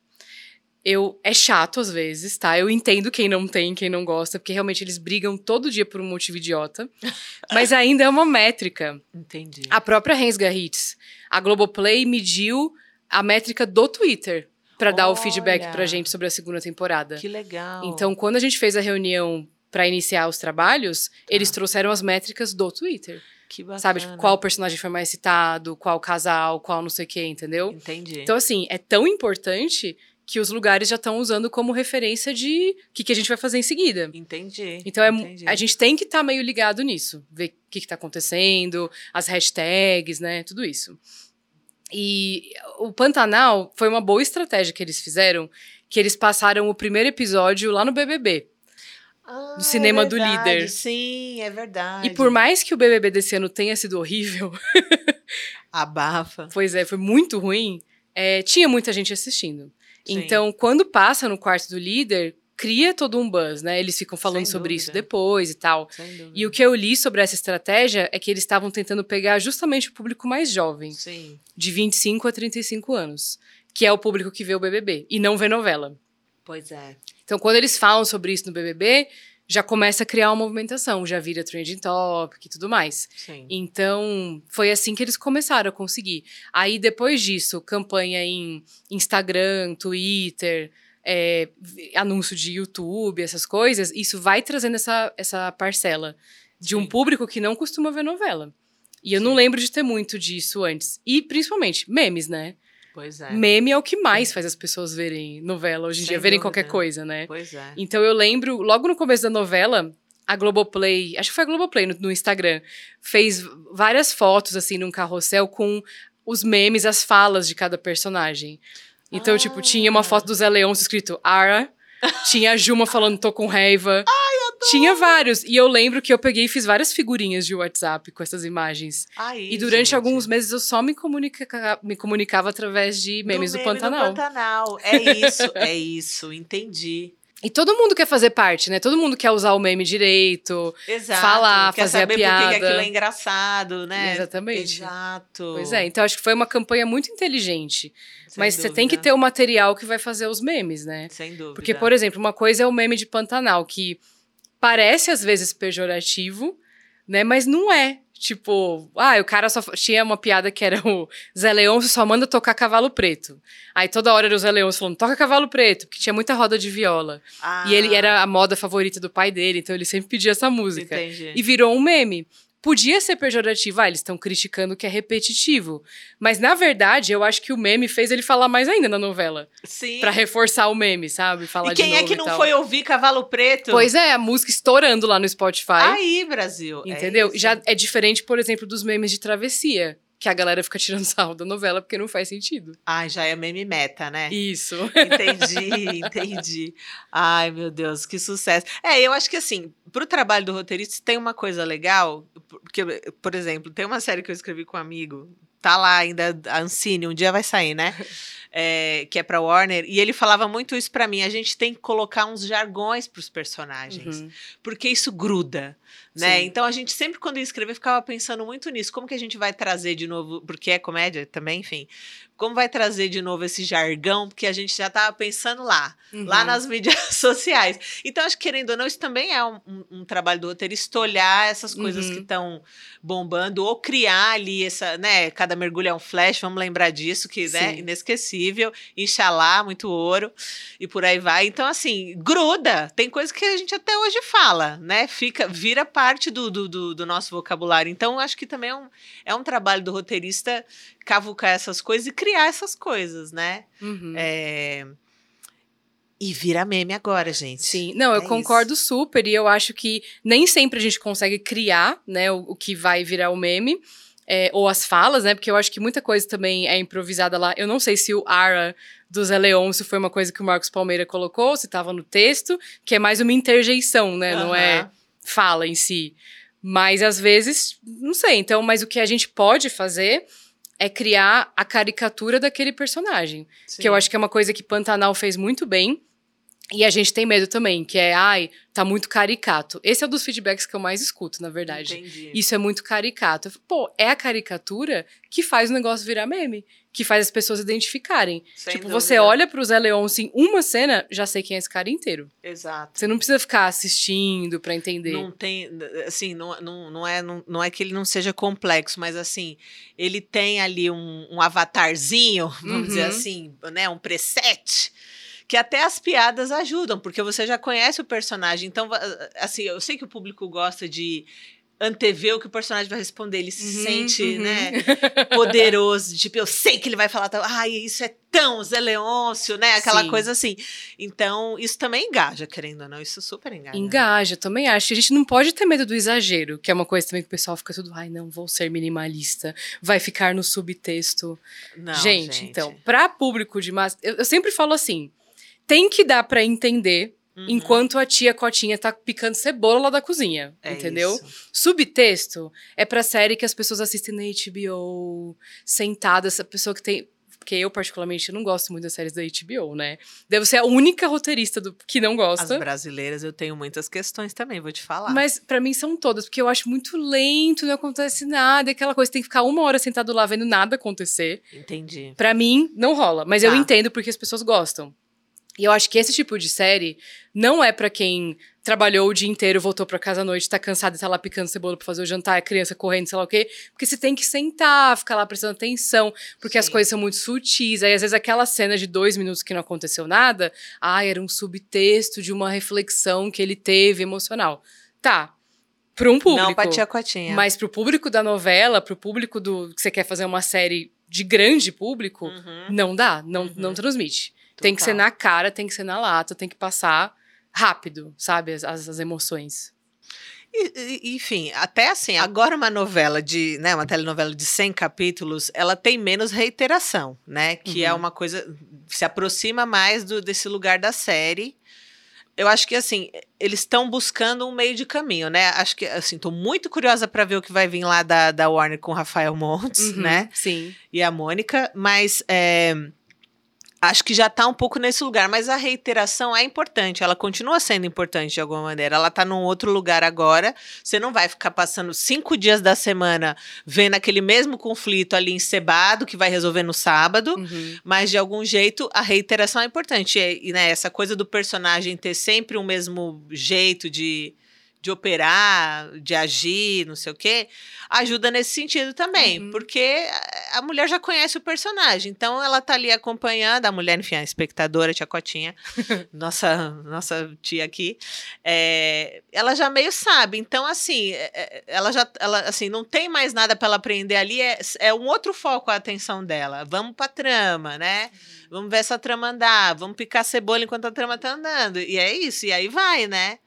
eu é chato às vezes, tá? Eu entendo quem não tem, quem não gosta, porque realmente eles brigam todo dia por um motivo idiota. (laughs) mas ainda é uma métrica. Entendi. A própria Rensga Hits, a Globoplay mediu a métrica do Twitter para dar o feedback pra gente sobre a segunda temporada. Que legal. Então, quando a gente fez a reunião para iniciar os trabalhos, Tá. eles trouxeram as métricas do Twitter. que bacana. Sabe, tipo, qual personagem foi mais citado, qual casal, qual não sei o quê, entendeu? Entendi. Então, assim, é tão importante que os lugares já estão usando como referência de o que, que a gente vai fazer em seguida. Entendi. Então, é, entendi. a gente tem que estar meio ligado nisso, ver o que, está acontecendo, as hashtags, né, tudo isso. E o Pantanal foi uma boa estratégia que eles fizeram, que eles passaram o primeiro episódio lá no BBB. Ah, do cinema é do verdade. líder. Sim, é verdade. E por mais que o BBB desse ano tenha sido horrível, (laughs) Abafa. pois é, foi muito ruim, é, tinha muita gente assistindo. Sim. Então, quando passa no quarto do líder, cria todo um buzz, né? Eles ficam falando Sem sobre isso dúvida. depois e tal. E o que eu li sobre essa estratégia é que eles estavam tentando pegar justamente o público mais jovem, Sim. de 25 a 35 anos, que é o público que vê o BBB e não vê novela. Pois é. Então, quando eles falam sobre isso no BBB, já começa a criar uma movimentação, já vira trending topic e tudo mais. Sim. Então, foi assim que eles começaram a conseguir. Aí, depois disso, campanha em Instagram, Twitter, é, anúncio de YouTube, essas coisas, isso vai trazendo essa, essa parcela de um Sim. público que não costuma ver novela. E eu não Sim. lembro de ter muito disso antes. E, principalmente, memes, né? Pois é. Meme é o que mais faz as pessoas verem novela hoje em Sem dia, verem dúvida. qualquer coisa, né? Pois é. Então eu lembro, logo no começo da novela, a Globoplay, acho que foi a Globoplay no, no Instagram, fez várias fotos, assim, num carrossel com os memes, as falas de cada personagem. Então, tipo, tinha uma Ah. foto do Zé Leôncio escrito Ara, tinha a Juma falando tô com raiva. Tinha vários. E eu lembro que eu peguei e fiz várias figurinhas de WhatsApp com essas imagens. Aí, E durante gente. alguns meses eu só me, comunica me comunicava através de memes do, meme Pantanal. Pantanal. É isso, é isso. Entendi. E todo mundo quer fazer parte, né? Todo mundo quer usar o meme direito. Exato. Falar, Quer fazer a saber por que que piada. aquilo é engraçado, né? Exatamente. Exato. Pois é, então acho que foi uma campanha muito inteligente. Sem Mas você tem que dúvida. ter o material que vai fazer os memes, né? Sem dúvida. Porque, por exemplo, uma coisa é o meme de Pantanal, que parece às vezes pejorativo, né? Mas não é. Tipo, ah, o cara só. Tinha uma piada que era o Zé Leôncio só manda tocar cavalo preto. Aí toda hora era o Zé Leôncio falando, toca cavalo preto, porque tinha muita roda de viola. Ah, E ele era a moda favorita do pai dele, então ele sempre pedia essa música. Entendi. E virou um meme. Podia ser pejorativo, ah, eles estão criticando que é repetitivo. Mas, na verdade, eu acho que o meme fez ele falar mais ainda na novela. Sim. Pra reforçar o meme, sabe? Falar E quem é que não foi ouvir Cavalo Preto? Pois é, a música estourando lá no Spotify. Aí, Brasil. é entendeu? isso. Já é diferente, por exemplo, dos memes de travessia. Que a galera fica tirando sarro da novela porque não faz sentido. Ai, já é meme meta, né? Isso. Entendi, (laughs) entendi. Ai, meu Deus, que sucesso. É, eu acho que assim, pro trabalho do roteirista tem uma coisa legal, porque, por exemplo, tem uma série que eu escrevi com um amigo, tá lá ainda, a Ancine, um dia vai sair, né? (laughs) É, que é pra Warner, e ele falava muito isso pra mim, a gente tem que colocar uns jargões pros personagens, Uhum. porque isso gruda, né? Então a gente sempre quando ia escrever ficava pensando muito nisso, como que a gente vai trazer de novo, porque é comédia também, enfim, como vai trazer de novo esse jargão, porque a gente já tava pensando lá, lá Uhum. nas (laughs) mídias sociais. Então, acho que, querendo ou não, isso também é um, um- um trabalho do roteirista, olhar essas coisas Uhum. que estão bombando, ou criar ali essa, né, cada mergulho é um flash, vamos lembrar disso, que, né, Sim. inesquecível, Inxalá, muito ouro, e por aí vai. Então, assim, gruda, tem coisa que a gente até hoje fala, né, fica, vira parte do, do, do- do nosso vocabulário. Então, acho que também é um, é um trabalho do roteirista cavucar essas coisas e criar essas coisas, né? Uhum. É... E vira meme agora, gente. Sim, não, eu É concordo super e eu acho que nem sempre a gente consegue criar, né, o, o que vai virar o meme. é, ou as falas, né? Porque eu acho que muita coisa também é improvisada lá. Eu não sei se o Ara do Zé Leôncio foi uma coisa que o Marcos Palmeira colocou, se estava no texto, que é mais uma interjeição, né? Não é. Fala em si. Mas às vezes, não sei. Então, mas o que a gente pode fazer é criar a caricatura daquele personagem. Que eu Sim. acho que é uma coisa que Pantanal fez muito bem. E a gente tem medo também, que é, ai, tá muito caricato. Esse é um dos feedbacks que eu mais escuto, na verdade. Entendi. Isso é muito caricato. Pô, é a caricatura que faz o negócio virar meme. Que faz as pessoas identificarem. Sem tipo, dúvida. você olha pro Zé Leôncio em uma cena, já sei quem é esse cara inteiro. Exato. Você não precisa ficar assistindo pra entender. Não tem, assim, não, não, não, é, não, não é que ele não seja complexo, mas assim, ele tem ali um, um avatarzinho, vamos Uhum. dizer assim, né, um preset, que até as piadas ajudam, porque você já conhece o personagem. Então, va- assim, eu sei que o público gosta de antever o que o personagem vai responder, ele se Uhum, sente, uhum. né, (laughs) poderoso, tipo, eu sei que ele vai falar, tal, ai, isso é tão Zé Leôncio, né, aquela Sim. coisa assim. Então, isso também engaja, querendo ou não, isso super engaja. Engaja, também acho. A gente não pode ter medo do exagero, que é uma coisa também que o pessoal fica tudo, ai, não, vou ser minimalista, vai ficar no subtexto. Não, gente, então, pra público de massa, eu, eu sempre falo assim, tem que dar pra entender Uhum. enquanto a tia Cotinha tá picando cebola lá da cozinha, É entendeu? isso. Subtexto é pra série que as pessoas assistem na HBO, sentadas, essa pessoa que tem. Porque eu, particularmente, não gosto muito das séries da HBO, né? Devo ser a única roteirista do, que não As gosta. brasileiras eu tenho muitas questões também, vou te falar. Mas pra mim são todas, porque eu acho muito lento, não acontece nada, é aquela coisa, tem que ficar uma hora sentado lá vendo nada acontecer. Entendi. Pra mim, não rola. Mas eu Tá. entendo porque as pessoas gostam. E eu acho que esse tipo de série não é pra quem trabalhou o dia inteiro, voltou pra casa à noite, tá cansado e tá lá picando cebola pra fazer o jantar, a criança correndo, sei lá o quê. Porque você tem que sentar, ficar lá prestando atenção, porque as Sim. coisas são muito sutis. Aí, às vezes, aquela cena de dois minutos que não aconteceu nada, ah, era um subtexto de uma reflexão que ele teve emocional. Tá. Pra um público. Não pra tia Cotinha. Mas pro público da novela, pro público do que você quer fazer uma série de grande público, Uhum. não dá, não, Uhum. não transmite. Tem que ser na cara, tem que ser na lata, tem que passar rápido, sabe? As, as, emoções. E- enfim, até assim, agora uma novela de, né, uma telenovela de 100 capítulos, ela tem menos reiteração, né? Que é Uhum. uma coisa, se aproxima mais do, desse lugar da série. Eu acho que, assim, eles estão buscando um meio de caminho, né? Acho que, assim, tô muito curiosa para ver o que vai vir lá da, da Warner com o Rafael Montes, Uhum, né? Sim. e a Mônica, mas é, acho que já está um pouco nesse lugar. Mas a reiteração é importante, ela continua sendo importante de alguma maneira. Ela está num outro lugar agora. Você não vai ficar passando cinco dias da semana vendo aquele mesmo conflito ali encebado que vai resolver no sábado. Uhum. Mas de algum jeito a reiteração é importante. E, né, essa coisa do personagem ter sempre o mesmo jeito de, de operar, de agir, não sei o quê, ajuda nesse sentido também. Uhum. Porque a- mulher já conhece o personagem. Então ela tá ali acompanhando, a mulher, enfim, a espectadora, a tia Cotinha, (laughs) nossa, nossa tia aqui, é, ela já meio sabe. Então, assim, é, é, ela já, ela, assim, não tem mais nada para ela aprender ali, é, é um outro foco a atenção dela. Vamos pra trama, né? Vamos ver essa trama andar, vamos picar cebola enquanto a trama tá andando. E é isso, e aí vai, né?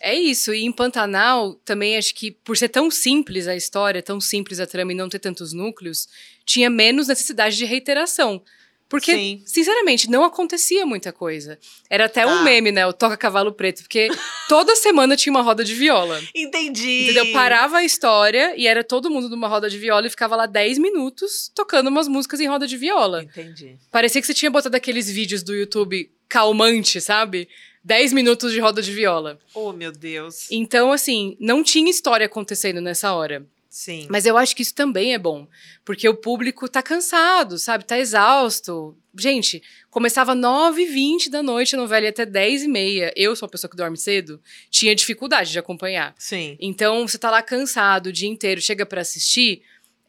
É isso, e em Pantanal também acho que por ser tão simples a história, tão simples a trama e não ter tantos núcleos, tinha menos necessidade de reiteração. Porque, Sim. sinceramente, não acontecia muita coisa. Era até um Tá. meme, né? O Toca Cavalo Preto, porque (laughs) toda semana tinha uma roda de viola. Entendi. Entendeu? Parava a história e era todo mundo numa roda de viola e ficava lá 10 minutos tocando umas músicas em roda de viola. Entendi. Parecia que você tinha botado aqueles vídeos do YouTube calmante, sabe? 10 minutos de roda de viola. Oh, meu Deus. Então, assim, não tinha história acontecendo nessa hora. Sim. Mas eu acho que isso também é bom. Porque o público tá cansado, sabe? Tá exausto. Gente, começava 9h20 da noite a novela e até 10h30. Eu sou uma pessoa que dorme cedo, tinha dificuldade de acompanhar. Sim. Então, você tá lá cansado o dia inteiro, chega pra assistir.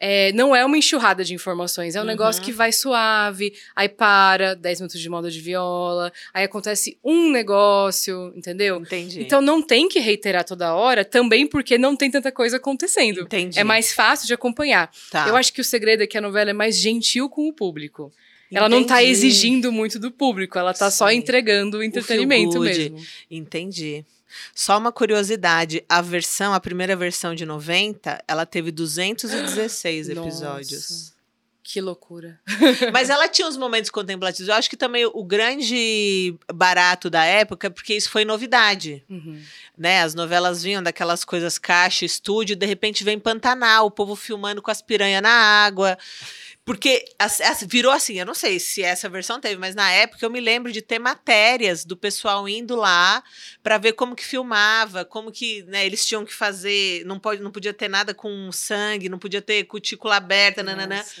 É, não é uma enxurrada de informações, é um Uhum. negócio que vai suave, aí para, 10 minutos de moda de viola, aí acontece um negócio, entendeu? Entendi. Então não tem que reiterar toda hora, também porque não tem tanta coisa acontecendo. Entendi. É mais fácil de acompanhar. Tá. Eu acho que o segredo é que a novela é mais gentil com o público. Ela não tá Entendi. exigindo muito do público, ela tá só entregando o entretenimento mesmo. Entendi. Só uma curiosidade, a versão, a primeira versão de 90, ela teve 216 (gasps) episódios. Nossa, que loucura. (laughs) Mas ela tinha uns momentos contemplativos. Eu acho que também o grande barato da época, é porque isso foi novidade, Uhum. né? As novelas vinham daquelas coisas caixa, estúdio, de repente vem Pantanal, o povo filmando com as piranhas na água. Porque virou assim, eu não sei se essa versão teve, mas na época eu me lembro de ter matérias do pessoal indo lá para ver como que filmava, como que né, eles tinham que fazer, não, pode, não podia ter nada com sangue, não podia ter cutícula aberta,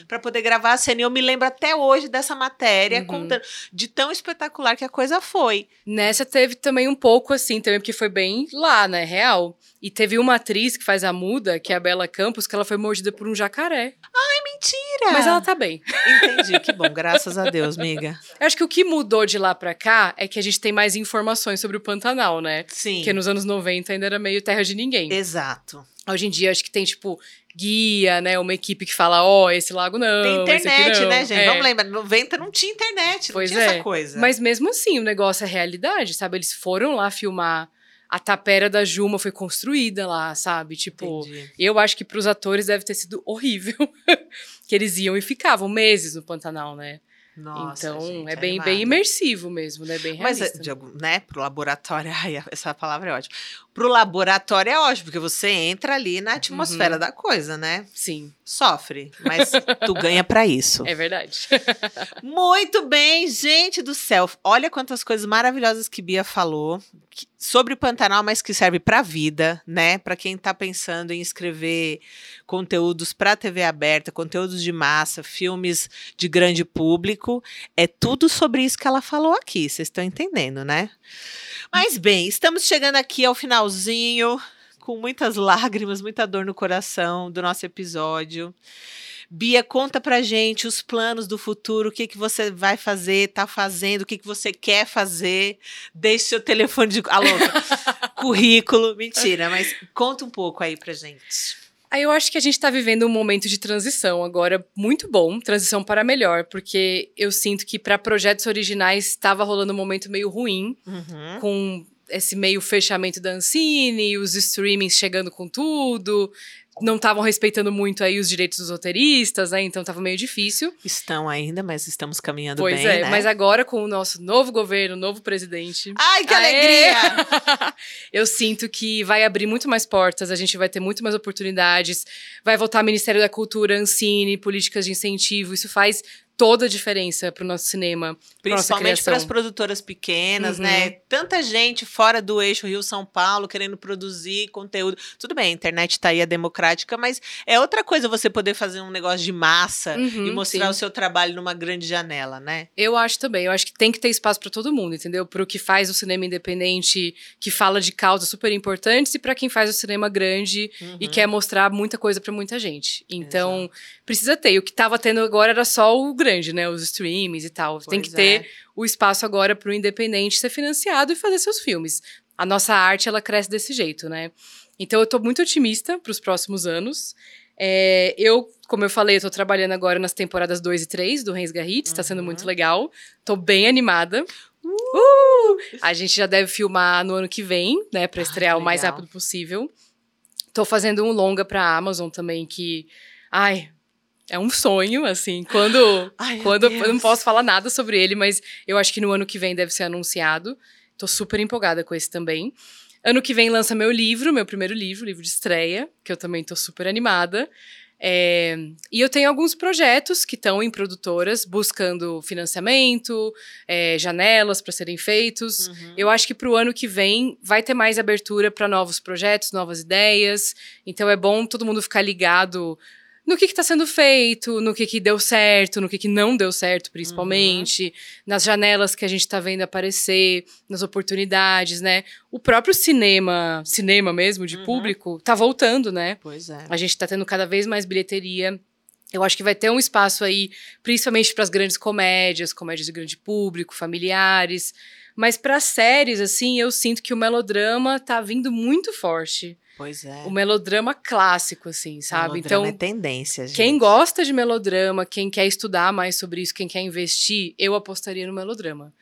para poder gravar a cena. E eu me lembro até hoje dessa matéria, uhum. contando, de tão espetacular que a coisa foi. Nessa teve também um pouco assim, também porque foi bem lá, né, real. E teve uma atriz que faz a muda, que é a Bela Campos, que ela foi mordida por um jacaré. Ai, mentira! Mas ela tá bem. Entendi, que bom, graças a Deus, amiga. Eu acho que o que mudou de lá pra cá é que a gente tem mais informações sobre o Pantanal, né? Sim. Porque nos anos 90 ainda era meio terra de ninguém. Exato. Hoje em dia, acho que tem, tipo, guia, né? Uma equipe que fala, ó, oh, esse lago não. Tem internet, não. né, gente? É. Vamos lembrar, 90 não tinha internet, pois não tinha é. essa coisa. Mas mesmo assim, o negócio é realidade, sabe? Eles foram lá filmar a tapera da Juma foi construída lá, sabe? Tipo, Entendi. eu acho que para os atores deve ter sido horrível. (laughs) que eles iam e ficavam meses no Pantanal, né? Nossa, então gente, é bem, bem imersivo mesmo, né? Bem realista. Mas, Diego, né, pro laboratório, (laughs) ai, essa palavra é ótima. Pro laboratório é ótimo, porque você entra ali na atmosfera uhum. da coisa, né? Sim. Sofre, mas (laughs) tu ganha para isso. É verdade. (laughs) Muito bem, gente do céu. Olha quantas coisas maravilhosas que Bia falou sobre o Pantanal, mas que serve para a vida, né? Para quem está pensando em escrever conteúdos para TV aberta, conteúdos de massa, filmes de grande público, é tudo sobre isso que ela falou aqui. Vocês estão entendendo, né? Mas bem, estamos chegando aqui ao finalzinho, com muitas lágrimas, muita dor no coração do nosso episódio. Bia, conta pra gente os planos do futuro, o que, que você vai fazer, tá fazendo, o que, que você quer fazer. Deixe seu telefone de. Alô, (laughs) currículo. Mentira, mas conta um pouco aí pra gente. Aí eu acho que a gente está vivendo um momento de transição agora muito bom, transição para melhor, porque eu sinto que para projetos originais estava rolando um momento meio ruim, uhum. com esse meio fechamento da Ancine, os streamings chegando com tudo, não estavam respeitando muito aí os direitos dos roteiristas, né? Então tava meio difícil. Estão ainda, mas estamos caminhando pois bem, Pois é, né? mas agora com o nosso novo governo, novo presidente... Ai, que aê! alegria! (laughs) eu sinto que vai abrir muito mais portas, a gente vai ter muito mais oportunidades, vai voltar Ministério da Cultura, Ancine, políticas de incentivo, isso faz toda a diferença para o nosso cinema. Principalmente para as produtoras pequenas, né? uhum. né? Tanta gente fora do eixo Rio-São Paulo querendo produzir conteúdo. Tudo bem, a internet está aí, é democrática, mas é outra coisa você poder fazer um negócio de massa uhum, e mostrar sim. o seu trabalho numa grande janela, né? Eu acho também. Eu acho que tem que ter espaço para todo mundo, entendeu? Para o que faz o cinema independente, que fala de causas super importantes, e para quem faz o cinema grande uhum. e quer mostrar muita coisa para muita gente. Então, Exato. Precisa ter. E o que estava tendo agora era só o grande, né? Os streams e tal. Pois Tem que ter é. o espaço agora para o independente ser financiado e fazer seus filmes. A nossa arte, ela cresce desse jeito, né? Então, eu estou muito otimista para os próximos anos. É, eu, como eu falei, tô trabalhando agora nas temporadas 2 e 3 do Reis Garrit, está uhum. sendo muito legal. Tô bem animada. Uh! Uh! A gente já deve filmar no ano que vem, né, para ah, estrear ah, o mais rápido possível. Tô fazendo um longa pra Amazon também que, ai, é um sonho, assim. Quando, Ai, quando eu não posso falar nada sobre ele, mas eu acho que no ano que vem deve ser anunciado. Tô super empolgada com esse também. Ano que vem lança meu livro, meu primeiro livro, livro de estreia, que eu também tô super animada. É, e eu tenho alguns projetos que estão em produtoras buscando financiamento, é, janelas para serem feitos. Uhum. Eu acho que para o ano que vem vai ter mais abertura para novos projetos, novas ideias. Então é bom todo mundo ficar ligado no que está sendo feito, no que, que deu certo, no que, que não deu certo, principalmente, uhum. nas janelas que a gente está vendo aparecer, nas oportunidades, né? O próprio cinema, cinema mesmo, de uhum. público, tá voltando, né? Pois é. A gente está tendo cada vez mais bilheteria. Eu acho que vai ter um espaço aí, principalmente para as grandes comédias, comédias de grande público, familiares. Mas para séries, assim, eu sinto que o melodrama tá vindo muito forte. Pois é. O melodrama clássico, assim, sabe? Melodrama então, é tendência, gente. Quem gosta de melodrama, quem quer estudar mais sobre isso, quem quer investir, eu apostaria no melodrama.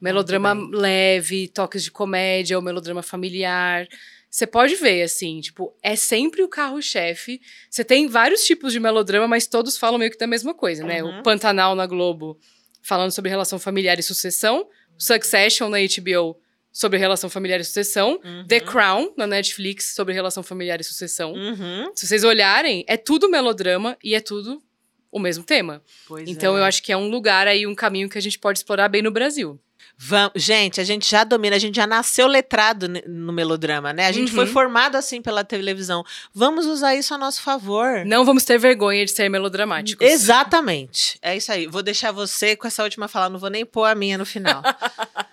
Melodrama leve, toques de comédia, ou melodrama familiar. Você pode ver, assim, tipo, é sempre o carro-chefe. Você tem vários tipos de melodrama, mas todos falam meio que da mesma coisa, né? O uhum. Pantanal na Globo, falando sobre relação familiar e sucessão. Succession na HBO, sobre relação familiar e sucessão. Uhum. The Crown, na Netflix, sobre relação familiar e sucessão. Uhum. Se vocês olharem, é tudo melodrama e é tudo o mesmo tema. Pois então é. eu acho que é um lugar aí, um caminho que a gente pode explorar bem no Brasil. Vamos, gente, a gente já domina, a gente já nasceu letrado no melodrama, né? A gente foi Uhum. formado assim pela televisão. Vamos usar isso a nosso favor. Não vamos ter vergonha de ser melodramáticos. Exatamente. É isso aí. Vou deixar você com essa última fala, não vou nem pôr a minha no final. (laughs)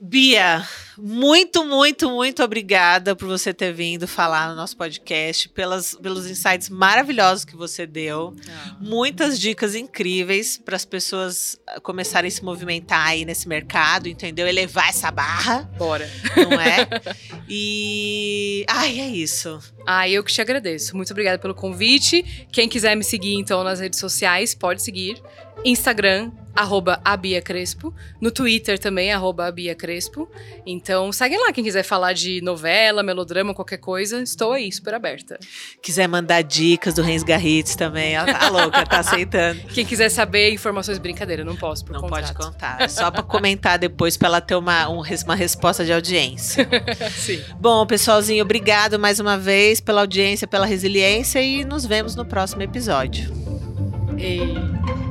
Bia, muito, muito, muito obrigada por você ter vindo falar no nosso podcast, pelas, pelos insights maravilhosos que você deu. Muitas dicas incríveis para as pessoas ah, começarem a se movimentar aí nesse mercado, entendeu? Elevar essa barra, Bora. não é? (laughs) e. Ai, é isso. Ah, eu que te agradeço. Muito obrigada pelo convite. Quem quiser me seguir, então, nas redes sociais, pode seguir. Instagram, arroba a Bia Crespo. No Twitter também, arroba a Bia Crespo. Então, segue lá quem quiser falar de novela, melodrama, qualquer coisa. Estou aí, super aberta. Quiser mandar dicas do Reis Garritz também, ela tá louca, tá aceitando. Quem quiser saber informações, brincadeira, não posso, por Não contrato. pode contar. É só pra comentar depois pra ela ter uma, um uma resposta de audiência. (laughs) Sim. Bom, pessoalzinho, obrigado mais uma vez pela audiência, pela resiliência e nos vemos no próximo episódio. E...